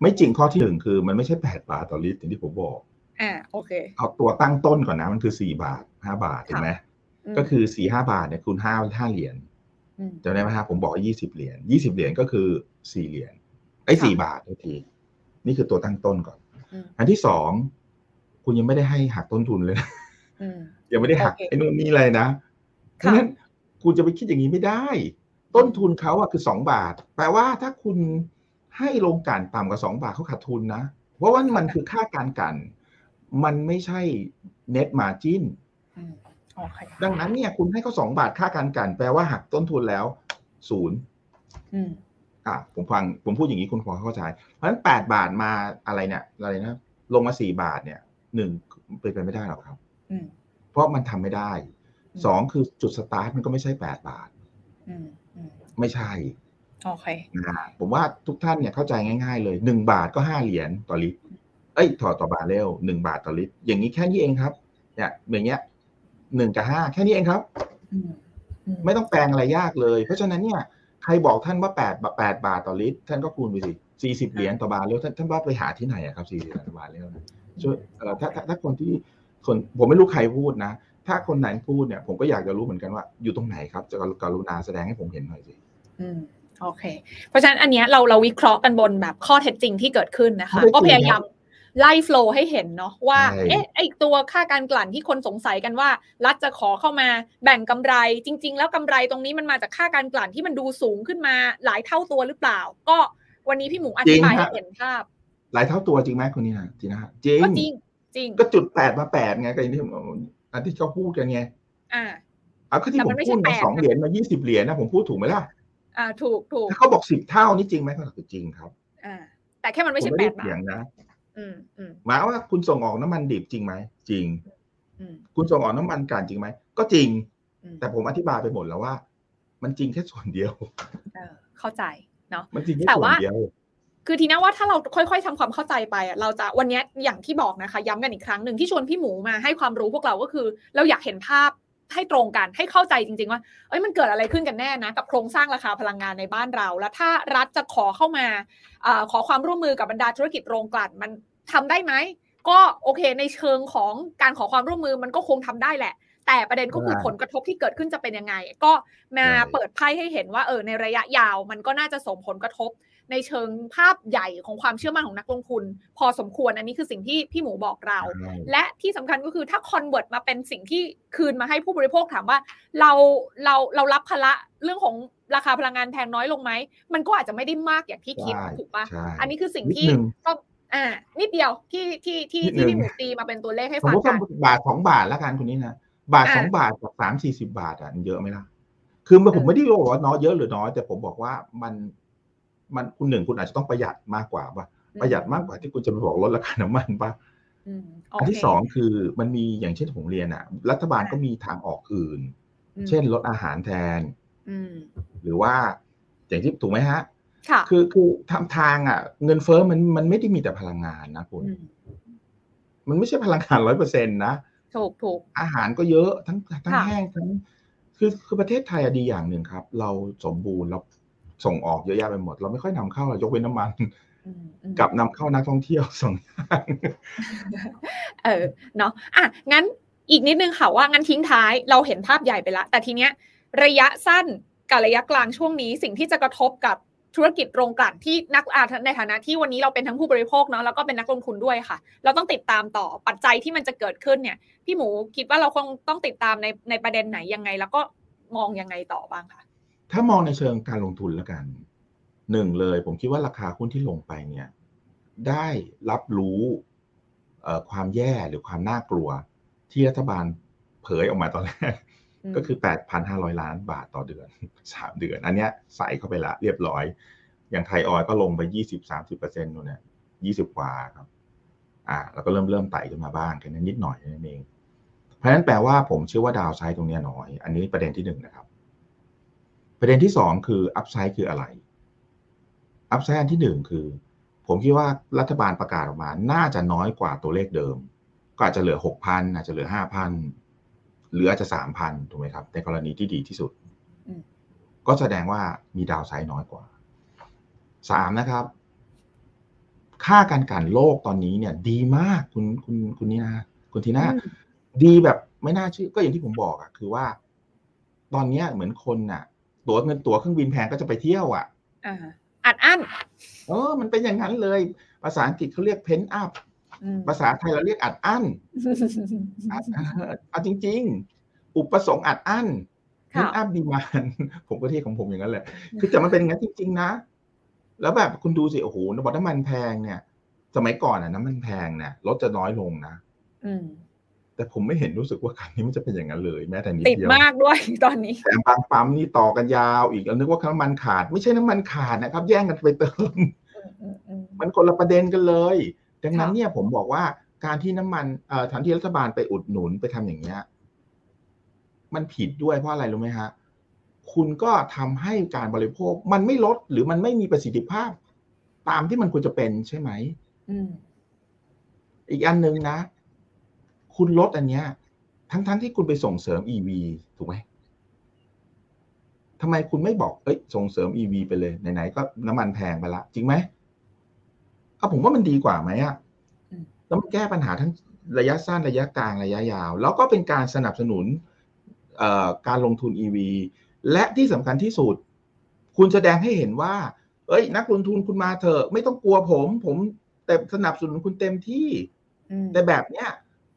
ไม่จริงข้อที่หนึ่งคือมันไม่ใช่แปดบาทต่อลิตรอย่างที่ผมบอกอ่าโอเคเอาตัวตั้งต้นก่อนนะมันคือสี่บาทห้าบาทเห็นไหมมก็คือสี่ห้าบาทเนี่ยคูณห้าห้าเหรียญม จำได้ไหมครับผมบอกว่ายี่สิบเหรียญยี่สิบเหรียญก็คือสี่เหรียญไอ้ค่ะสี่บาททุกทีนี่คือตัวตั้งต้นก่อนอืมอันที่สองคุณยังไม่ได้ให้หักต้นทุนเลยนะอืมยังไม่ได้หักโอเคไอ้นู่นนี่เลยนะเพราะฉะนั้นคุณจะไปคิดอย่างนี้ไม่ได้ ต้นทุนเขาอะคือสองบาท แปลว่าถ้าคุณให้โรงกลั่นต่ำกว่าสองบาทเขาขาดทุนนะ เพราะว่ามันคือค่าการกลั่นมันไม่ใช่ net margin อืมโอเค ดังนั้นเนี่ยคุณให้เขาสองบาทค่าการกลั่นแปลว่าหักต้นทุนแล้วศูนย์อืมอะผมฟังผมพูดอย่างนี้คุณพอเข้าใจ เพราะฉะนั้นแปดบาทมาอะไรเนี่ยอะไรนะลงมาสี่บาทเนี่ยหนึ่งเป็นไปไม่ได้หรอกครับอืมเพราะมันทำไม่ได้อืมสองคือจุดสตาร์ทมันก็ไม่ใช่แปดบาทอืมอืมไม่ใช่โอเคนะผมว่าทุกท่านเนี่ยเข้าใจง่ายๆเลยหนึ่งบาทก็ห้าเหรียญต่อลิตรเอ้ยต่อต่อบาทเร็วหนึ่งบาทต่อลิตรอย่างนี้แค่นี้เองครับเนี่ยอย่างเงี้ย หนึ่งกับห้าแค่นี้เองครับอืมอืมไม่ต้องแปลงอะไรยากเลย เพราะฉะนั้นเนี่ยใครบอกท่านว่าแปดแปดบาทต่อลิตร ท่านก็คูณไปสิสี่สิบเหรียญต่อบาทเร็วท่านท่านว่าไปหาที่ไหนอะครับสี่สิบเหรียญต่อบาทเร็วนะช่วยเอ่อถ้าถ้าถ้าคนที่คนผมไม่รู้ใครพูดนะ ถ้าคนไหนพูดเนี่ย ผมก็อยากจะรู้เหมือนกันว่า อยู่ตรงไหนครับจะกรุณาแสดงให้ผมเห็นหน่อยสิอืมโอเค เพราะฉะนั้นอันเนี้ยเราเราวิเคราะห์กันบนแบบข้อเท็จจริงที่เกิดขึ้นนะคะ ก็พยายาม ไล่โฟล์ให้เห็นเนาะว่าเอ๊ะไอตัวค่าการกลั่นที่คนสงสัยกันว่า รัฐจะขอเข้ามาแบ่งกำไร จริง ๆ แล้วกำไรตรงนี้มันมาจากค่าการกลั่นที่มันดูสูงขึ้นมาหลายเท่าตัวหรือเปล่า ก็วันนี้พี่หมูอธิบายให้เห็นภาพ หลายเท่าตัวจริงไหมคนนี้นะจีน่าจริงก็จริงจริงก็จุดแปดมาแปดไงก็อย่างที่ผมอันที่เขาพูดกันไงอ่าเอาก็ที่แต่ผมัมนไม่ใช่พูดมาแปดสองเหรียญมายี่สิบเหรียญนะผมพูดถูกไหมล่ะอ่าถูกถูกถ้าเขาบอกสิบเท่านี่จริงไหมก็คือจริงครับ อ่าแต่แค่มันไม่ผมใช่ไม่แปได้ดบาเถียทงนะอืมอืม หมายว่าคุณส่งออกน้ำมันดิบจริงไหมจริงอืมคุณส่งออกน้ำมันกลั่นจริงไหมก็จริงอืมแต่ผมอธิบายไปหมดแล้วว่า มันจริงแค่ส่วนเดียวเออเข้าใจเนาะมันจริงแค่แต่ส่วนว่าเดียวคือทีนี้ว่าถ้าเราค่อย ๆทำความเข้าใจไปอะเราจะวันเนี้ยอย่างที่บอกนะคะ ย้ำกันอีกครั้งหนึ่งที่ชวนพี่หมูมาให้ความรู้พวกเราก็คือ เราอยากเห็นภาพ ให้ตรงกันให้เข้าใจจริง ๆ ว่า เอ้ยมันเกิดอะไรขึ้นกันแน่นะ กับโครงสร้างราคาพลังงานในบ้านเรา แล้วถ้ารัฐจะขอเข้ามาอาขอความร่วมมือกับบรรดาธุรกิจโรงกลั่นมันทำได้ไหมก็โอเคในเชิงของการขอความร่วมมือมันก็คงทำได้แหละ แต่ประเด็นก็คือใช่ผลกระทบที่เกิดขึ้นจะเป็นยังไง ก็มาใช่เปิดไพ่ให้เห็นว่าเออในระยะยาวมันก็น่าจะส่งผลกระทบ ในเชิงภาพใหญ่ของความเชื่อมั่นของนักลงทุน พอสมควรอันนี้คือสิ่งที่พี่หมูบอกเราใช่และที่สำคัญก็คือถ้า convert มาเป็นสิ่งที่คืนมาให้ผู้บริโภคถามว่าเราเราเรารับภาระเรื่องของราคาพลังงานแพงน้อยลงไหม มันก็อาจจะไม่ได้มากอย่างที่คิดใช่ถูกปะใช่อันนี้คือสิ่งนิดที่นึงต้องอ่านิดเดียวที่ที่ที่นิดที่นึงพี่หมูตีมาเป็นตัวเลขให้สมฟังมติกัว่านบาทสองบาทแล้วกันคุณนี้นะบาทอ่าสองบาทกับสามสี่สิบาทอะมันเยอะไหมล่ะ คือมันผมเออไม่ได้บอกว่าน้อยเยอะหรือน้อยแต่ผมบอกว่ามัน มันคุณหนึ่งคุณอาจจะต้องประหยัดมากกว่าป่ะประหยัดมากกว่าที่คุณจะไปบอกลดราคาน้ำมันป่ะอืมโอันที่เคสองคือมันมีอย่างเช่นผมเรียนอะ รัฐบาลก็มีทางออกอื่นอืมเช่นลดอาหารแทนอืมหรือว่าอย่างที่ถูกไหมฮะค่ะคือคือทำทางอะ เงินเฟ้อมันมันไม่ได้มีแต่พลังงานนะคุณอืมมันไม่ใช่พลังงานร้อยเปอร์เซ็นต์นะถูกถูกอาหารก็เยอะทั้งทั้งค่ะแห้งทั้งคือคือประเทศไทยอะดีอย่างหนึ่งครับ เราสมบูรณ์เรา ส่งออกเยอะแยะไปหมด เราไม่ค่อยนำเข้าเรายกเว้นน้ำมันอืมอืมกับนำเข้านักท่องเที่ยวสองอย่างเออเนาะอะงั้นอีกนิดนึงค่ะว่างั้นทิ้งท้ายเราเห็นภาพใหญ่ไปแล้วแต่ทีเนี้ยระยะสั้นกับระยะกลางช่วงนี้ สิ่งที่จะกระทบกับธุรกิจโรงกลั่นที่นักอาในฐานะที่วันนี้เราเป็นทั้งผู้บริโภคเนาะแล้วก็เป็นนักลงทุนด้วยค่ะ เราต้องติดตามต่อปัจจัยที่มันจะเกิดขึ้นเนี่ย พี่หมูคิดว่าเราคงต้องติดตามในในประเด็นไหนยังไง แล้วก็มองยังไงต่อบ้างคะ ถ้ามองในเชิงการลงทุนแล้วกันหนึ่งเลย ผมคิดว่าราคาหุ้นที่ลงไปเนี่ย ได้รับรู้เอ่อความแย่หรือความน่ากลัว ที่รัฐบาลเผยออกมาตอนแรกมก็คือ 8,500 ล้านบาทต่อเดือน 3 เดือน อันเนี้ยใส่เข้าไปละเรียบร้อย อย่างไทยออยล์ก็ลงไป 20-30%นู่นเนี่ย20 กว่าครับ อ่า แล้วก็เริ่มเริ่มไต่ขึ้นมาบ้างแค่นั้นนิดหน่อยนั่นเอง เพราะฉะนั้นแปลว่าผมเชื่อว่า downside ตรงเนี้ยน้อย อันนี้ประเด็นที่หนึ่งนะครับ ประเด็นที่สองคือ upside คืออะไร upside อันที่หนึ่งคือ ผมคิดว่ารัฐบาลประกาศออกมาน่าจะน้อยกว่าตัวเลขเดิม ก็อาจจะเหลือ 6,000 อาจจะเหลือ 5,000 หรืออาจจะ 3,000 ถูกไหมครับ ในกรณีที่ดีที่สุดอืมก็แสดงว่ามี downside น้อยกว่าสามนะครับ ค่าการกลั่นโลกตอนนี้เนี่ย ดีมากคุณคุณคุณนี่นะคุณทีน่าอืมดีแบบไม่น่าเชื่อก็อย่างที่ผมบอกอะคือว่า ตอนเนี้ยเหมือนคนน่ะ ตั๋วเงินตั๋วเครื่องบินแพงก็จะไปเที่ยวอะอ่าอัดอั้นเออ มันเป็นอย่างนั้นเลย ภาษาอังกฤษเขาเรียก pent up อืมภาษาไทยเราเรียกอัดอั้นอัดเอาจริง ๆ อุปสงค์อัดอั้นค่ะ pent up demand ผมก็เรียกของผมอย่างนั้นแหละ คือแต่มันเป็นอย่างนั้นจริง ๆ นะ แล้วแบบคุณดูสิโอ้โหบอกน้ำมันแพงเนี่ย สมัยก่อนอะน้ำมันแพงเนี่ยรถจะน้อยลงนะอืม แต่ผมไม่เห็นรู้สึกว่าครั้งนี้มันจะเป็นอย่างนั้นเลย แม้แต่นิดติดเดียวมากด้วยตอนนี้แต่บางปั๊มนี่ต่อกันยาวอีกแล้วนึกว่าน้ำมันขาด ไม่ใช่น้ำมันขาดนะครับ แย่งกันไปเติมอืมอืมมันคนละประเด็นกันเลย ดังนั้นค่ะเนี่ยผมบอกว่าการที่น้ำมันเอ่อทางที่รัฐบาลไปอุดหนุนไปทำอย่างเงี้ยมันผิดด้วยเพราะอะไรรู้ไหมฮะคุณก็ทำให้การบริโภค มันไม่ลดหรือมันไม่มีประสิทธิภาพ ตามที่มันควรจะเป็นใช่ไหมอืมอีกอันหนึ่งนะ คุณลดอันเนี้ย ทั้งๆที่คุณไปส่งเสริม EV ถูกไหมทำไมคุณไม่บอกเอ้ยส่งเสริม EV ไปเลยไหนๆก็น้ำมันแพงไปละ จริงไหมเอาผมว่ามันดีกว่าไหมอะอืมแล้วมันแก้ปัญหาทั้งระยะสั้นระยะกลางระยะยาว แล้วก็เป็นการสนับสนุนเอ่อการลงทุน EV และที่สำคัญที่สุด คุณแสดงให้เห็นว่า เอ้ย นักลงทุนคุณมาเถอะ ไม่ต้องกลัวผม ผมแต่สนับสนุนคุณเต็มที่อืมแต่แบบเนี้ย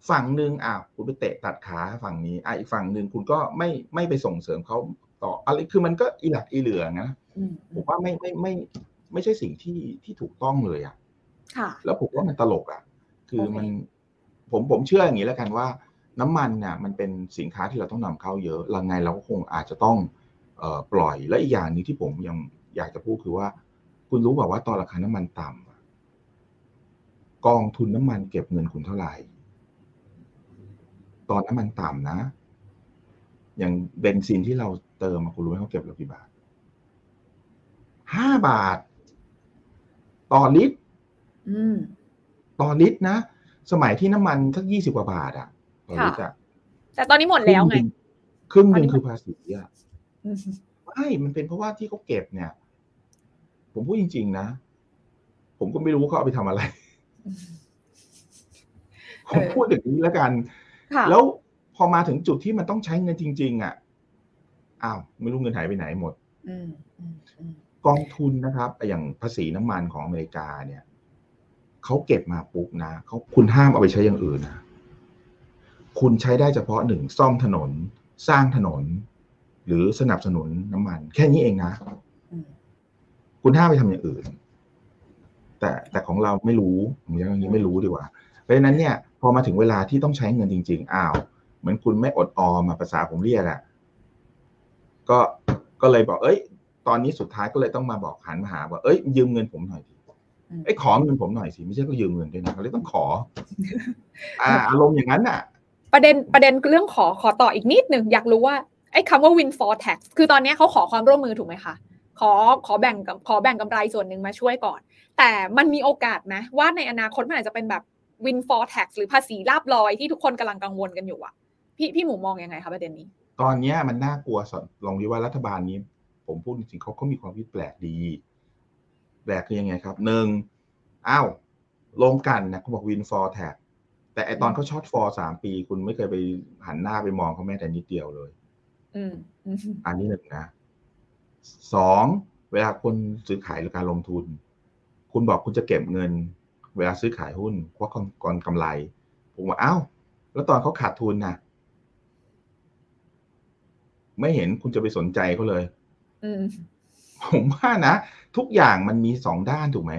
ฝั่งหนึ่งอะคุณไปเตะตัดขาฝั่งนี้อะอีกฝั่งหนึ่งคุณก็ไม่ไม่ไปส่งเสริมเขาต่ออะไรคือมันก็อีหลักอีเหลือนะอืมผมว่าไม่ไม่ไม่ไม่ใช่สิ่งที่ที่ถูกต้องเลยอะค่ะแล้วผมว่ามันตลกอะ คือโอเคมันผมผมเชื่ออย่างนี้แล้วกันว่า น้ำมันเนี่ยมันเป็นสินค้าที่เราต้องนำเข้าเยอะลังไงเราก็คงอาจจะต้องเอ่อปล่อยและอีกอย่างหนึงที่ผมยังอยากจะพูดคือว่า คุณรู้แบบว่าตอนราคาน้ำมันต่ำอะกองทุนน้ำมันเก็บเงินคุณเท่าไหร่ ตอนน้ำมันต่ำนะ อย่างเบนซินที่เราเติมอะคุณรู้ไหมเขาเก็บเรากี่บาทห้าบาท ต่อลิตรอืมต่อลิตรนะ สมัยที่น้ำมันสักยี่สิบกว่าบาทอะต่อลิตรอะแต่ตอนนี้หมดแล้วไง ครึ่งหนึ่งตอนนี้คือภาษีอะอืมไม่ มันเป็นเพราะว่าที่เขาเก็บเนี่ย ผมพูดจริง ๆ นะ ผมก็ไม่รู้ว่าเขาเอาไปทำอะไร ผมพูดอย่างนี้แล้วกันค่ะ แล้วพอมาถึงจุดที่มันต้องใช้เงินจริง ๆ อะอ้าวไม่รู้เงินหายไปไหนหมดอืมอืมอืมกองทุนนะครับอย่างภาษีน้ำมันของอเมริกาเนี่ยเขาเก็บมาปุ๊บนะเขาคุณห้ามเอาไปใช้อย่างอื่นนะคุณใช้ได้เฉพาะหนึ่งซ่อมถนน สร้างถนน หรือสนับสนุนน้ำมัน แค่นี้เองนะอืมคุณห้ามไปทำอย่างอื่น แต่แต่ของเราไม่รู้ผมยังอย่างนี้ไม่รู้ดีกว่า เพราะฉะนั้นเนี่ย พอมาถึงเวลาที่ต้องใช้เงินจริง ๆ อ้าว เหมือนคุณไม่อดออมมาภาษาผมเรียกอะก็ก็เลยบอก เอ้ย ตอนนี้สุดท้ายก็เลยต้องมาบอกหันมาหาว่าเอ้ย ยืมเงินผมหน่อยดิอืมไอ้ยขอเงินผมหน่อยสิไม่ใช่ก็ยืมเงินด้วยนะเขาเลยต้องขอ อ่าอารมณ์อย่างนั้นน่ะ ประเด็นประเด็นเรื่องขอขอต่ออีกนิดหนึ่งอยากรู้ว่าไอ้คำว่า windfall tax คือตอนนี้เขาขอความร่วมมือถูกไหมคะขอขอแบ่งขอแบ่งกำไรส่วนหนึ่งมาช่วยก่อน แต่มันมีโอกาสไหมว่าในอนาคตมันอาจจะเป็นแบบ win for tax หรือภาษีลาบลอยที่ทุกคนกำลังกังวลกันอยู่อะพี่พี่หมูมองยังไงคะประเด็นนี้ ตอนนี้มันน่ากลัวสลองดีว่ารัฐบาลนี้ ผมพูดจริงๆเขาเขามีความคิดแปลกดี แปลกคือยังไงครับหนึ่งอ้าวลงกันนะเขาบอก win for tax แต่ไอตอนเขาช็อตฟอร์สามปี คุณไม่เคยไปหันหน้าไปมองเขาแม้แต่นิดเดียวเลยอืมอันนี้หนึ่งนะสองเวลาคนซื้อขายหรือการลงทุน คุณบอกคุณจะเก็บเงิน เวลาซื้อขายหุ้นเพราะก่อนกำไร ผมว่าอ้าวแล้วตอนเขาขาดทุนนะไม่เห็นคุณจะไปสนใจเขาเลยอืมผมว่านะ ทุกอย่างมันมีสองด้านถูกไหม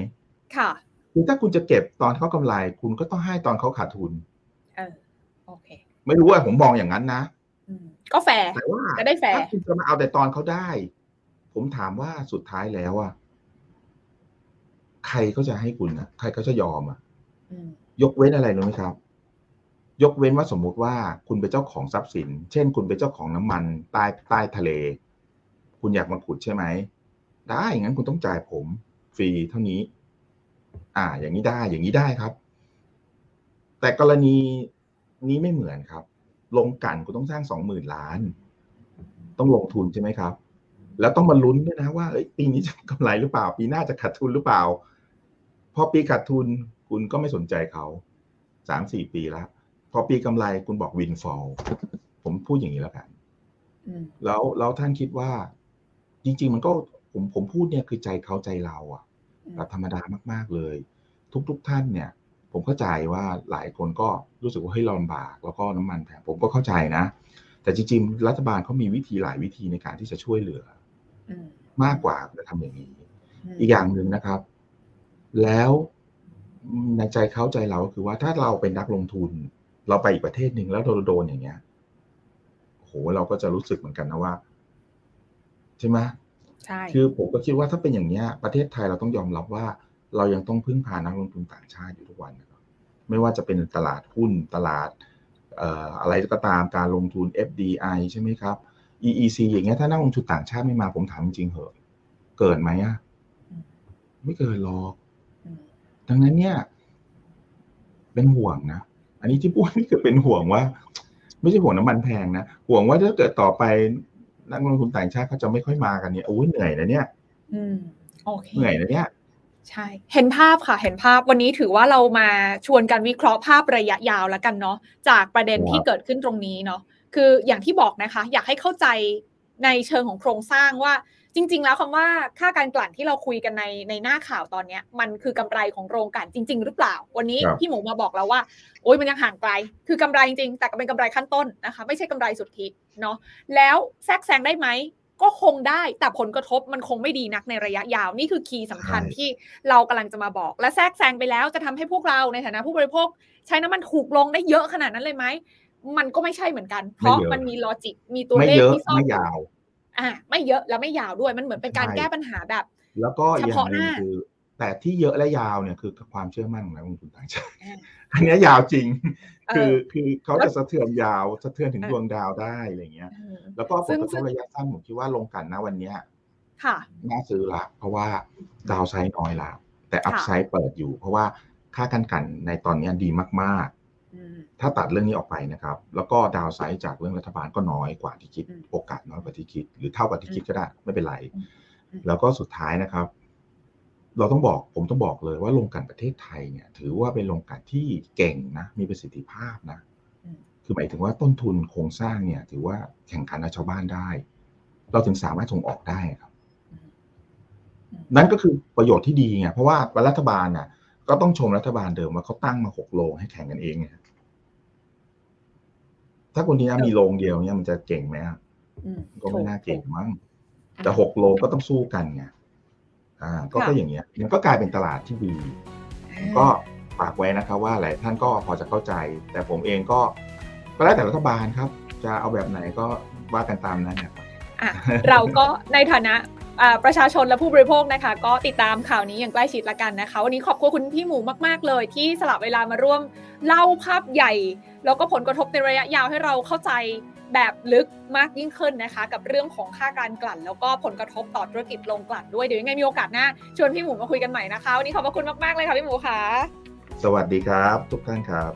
ค่ะคือถ้าคุณจะเก็บตอนเขากำไร คุณก็ต้องให้ตอนเขาขาดทุน เออโอเค ไม่รู้ว่าผมมองอย่างนั้นนะอืมก็แฟร์แต่ว่าจะได้แฟร์ถ้าคุณจะมาเอาแต่ตอนเขาได้ ผมถามว่าสุดท้ายแล้วอะ ใครก็จะให้คุณอะใครก็จะยอมอะอืมยกเว้นอะไรรู้ไหมครับ ยกเว้นว่าสมมุติว่าคุณเป็นเจ้าของทรัพย์สิน เช่น คุณเป็นเจ้าของน้ำมันใต้ใต้ทะเล คุณอยากมาขุดใช่ไหมได้งั้นคุณต้องจ่ายผมฟรีเท่านี้ อ่า อย่างนี้ได้อย่างนี้ได้ครับ แต่กรณีนี้ไม่เหมือนครับ ลงกันคุณต้องสร้างสองหมื่นล้าน ต้องลงทุนใช่ไหมครับ แล้วต้องมาลุ้นด้วยนะว่าเอ้ยปีนี้จะกำไรหรือเปล่า ปีหน้าจะขาดทุนหรือเปล่า พอปีขาดทุนคุณก็ไม่สนใจเขาสามสี่ปีแล้ว พอปีกำไรคุณบอกวินฟอลผมพูดอย่างนี้แล้วกันอืมแล้วแล้วท่านคิดว่า จริง ๆ มันก็ผมผมพูดเนี่ยคือใจเขาใจเราอะแบบธรรมดามาก ๆเลย ทุกๆท่านเนี่ย ผมเข้าใจว่าหลายคนก็รู้สึกว่าเฮ้ยเราลำบาก แล้วก็น้ำมันแพงผมก็เข้าใจนะ แต่จริง ๆ รัฐบาลเขามีวิธีหลายวิธีในการที่จะช่วยเหลืออืมมากกว่าจะทำอย่างนี้มอีกอย่างหนึ่งนะครับ แล้วในใจเขาใจเราก็คือว่าถ้าเราเป็นนักลงทุน เราไปอีกประเทศหนึ่งแล้วเราโดนอย่างเงี้ยโหเราก็จะรู้สึกเหมือนกันนะว่า ใช่ไหมใช่คือผมก็คิดว่าถ้าเป็นอย่างเนี้ย ประเทศไทยเราต้องยอมรับว่า เรายังต้องพึ่งพานักลงทุนต่างชาติอยู่ทุกวันนะครับไม่ว่าจะเป็นตลาดหุ้นตลาดเอ่ออะไรก็ตามการลงทุน FDI ใช่ไหมครับ EEC อย่างเงี้ยถ้านักลงทุนต่างชาติไม่มาผมถามจริงๆเหอะ เกิดไหมอะไม่เกิดหรอกอืม ดังนั้นเนี่ย เป็นห่วงนะ อันนี้ที่พูดนี่คือเป็นห่วงว่า ไม่ใช่ห่วงน้ำมันแพงนะ ห่วงว่าถ้าเกิดต่อไปนักลงทุนต่างชาติเขาจะไม่ค่อยมากันเนี่ยโอ้ยเหนื่อยนะเนี่ยอืมโอเคเหนื่อยนะเนี่ยใช่ เห็นภาพค่ะ เห็นภาพวันนี้ถือว่าเรามาชวนกันวิเคราะห์ภาพระยะยาวแล้วกันเนาะจากประเด็นครับที่เกิดขึ้นตรงนี้เนาะคืออย่างที่บอกนะคะ อยากให้เข้าใจในเชิงของโครงสร้างว่า จริง ๆ แล้วคำว่าค่าการกลั่นที่เราคุยกันในในหน้าข่าวตอนเนี้ย มันคือกำไรของโรงกลั่นจริง ๆ หรือเปล่า วันนี้ครับพี่หมูมาบอกแล้วว่า โอ้ยมันยังห่างไกล คือกำไรจริง ๆ แต่ก็เป็นกำไรขั้นต้นนะคะ ไม่ใช่กำไรสุทธิเนาะแล้วแทรกแซงได้ไหมก็คงได้แต่ผลกระทบมันคงไม่ดีนักในระยะยาวนี่คือ key สำคัญใช่ที่เรากำลังจะมาบอก และแทรกแซงไปแล้วจะทำให้พวกเราในฐานะผู้บริโภค ใช้น้ำมันถูกลงได้เยอะขนาดนั้นเลยไหมมันก็ไม่ใช่เหมือนกัน เพราะไม่เยอะมันมี logic มีตัวไม่เลขเยอะที่ซ่อนไม่ยาว อ่าไม่เยอะแล้วไม่ยาวด้วยมันเหมือนเป็นการใช่แก้ปัญหาแบบ แล้วก็อีกอย่างหนึ่งเฉพาะหน้าคือแต่ที่เยอะและยาวเนี่ยคือความเชื่อมั่นของนักลงทุนต่างชาติอ่าอันเนี้ยยาวจริงเออคือคือเขาแล้วจะสะเทือนยาวสะเทือนถึงเออดวงดาวได้อะไรเงี้ยอืมแล้วก็ผซึ่ลงกระทซึ่บงระยะสั้นผมคิดว่าลงกันนะวันเนี้ยค่ะน่าซื้อละเพราะว่าดาวไซด์น้อยละแต่อัพไซด์เปิดอยู่ เพราะว่าค่ากันกันในตอนเนี้ยดีมากอืมๆ ถ้าตัดเรื่องนี้ออกไปนะครับ แล้วก็ดาวไซด์จากเรื่องรัฐบาลก็น้อยกว่าที่คิดอืมโอกาสน้อยกว่าที่คิด หรือเท่ากับที่คิดก็ได้ไม่เป็นไรอืมอืมแล้วก็สุดท้ายนะครับ เราต้องบอกผมต้องบอกเลยว่าโรงกลันประเทศไทยเนี่ย ถือว่าเป็นโรงกลันที่เก่งนะ มีประสิทธิภาพนะอืมคือหมายถึงว่าต้นทุนโครงสร้างเนี่ย ถือว่าแข่งขันกับชาวบ้านได้ เราถึงสามารถส่งออกได้ครับอืมอืมนั่นก็คือประโยชน์ที่ดีไงเพราะว่ารัฐบาลน่ะ ก็ต้องชมรัฐบาลเดิมว่าเขาตั้งมาหกโรงให้แข่งกันเองไง ถ้าคนนี้มีโรงเดียวเนี่ยมันจะเก่งไหมอะอืมก็ไม่น่าเก่งถูมั้งอ่าแต่หกโรงก็ต้องสู้กันไงอ่า ก็ค่ะก็อย่างเงี้ยมันก็กลายเป็นตลาดที่ดี ก็ฝากไว้นะครับว่าหลายท่านก็พอจะเข้าใจ แต่ผมเองก็ ก็แล้วแต่รัฐบาลครับ จะเอาแบบไหนก็ว่ากันตามนั้นนะครับอะเราก็ในฐานะอ่า ประชาชนและผู้บริโภคนะคะ ก็ติดตามข่าวนี้อย่างใกล้ชิดละกันนะคะ วันนี้ขอบคุณคุณพี่หมูมาก ๆ เลย ที่สละเวลามาร่วมเล่าภาพใหญ่ แล้วก็ผลกระทบในระยะยาวให้เราเข้าใจแบบลึกมากยิ่งขึ้นนะคะ กับเรื่องของค่าการกลั่น แล้วก็ผลกระทบต่อธุรกิจโรงกลั่นด้วยเดี๋ยวยังไงมีโอกาสหน้าชวนพี่หมูมาคุยกันใหม่นะคะวันนี้ขอบพระคุณมากๆเลยค่ะพี่หมูค่ะสวัสดีครับ ทุกท่านครับ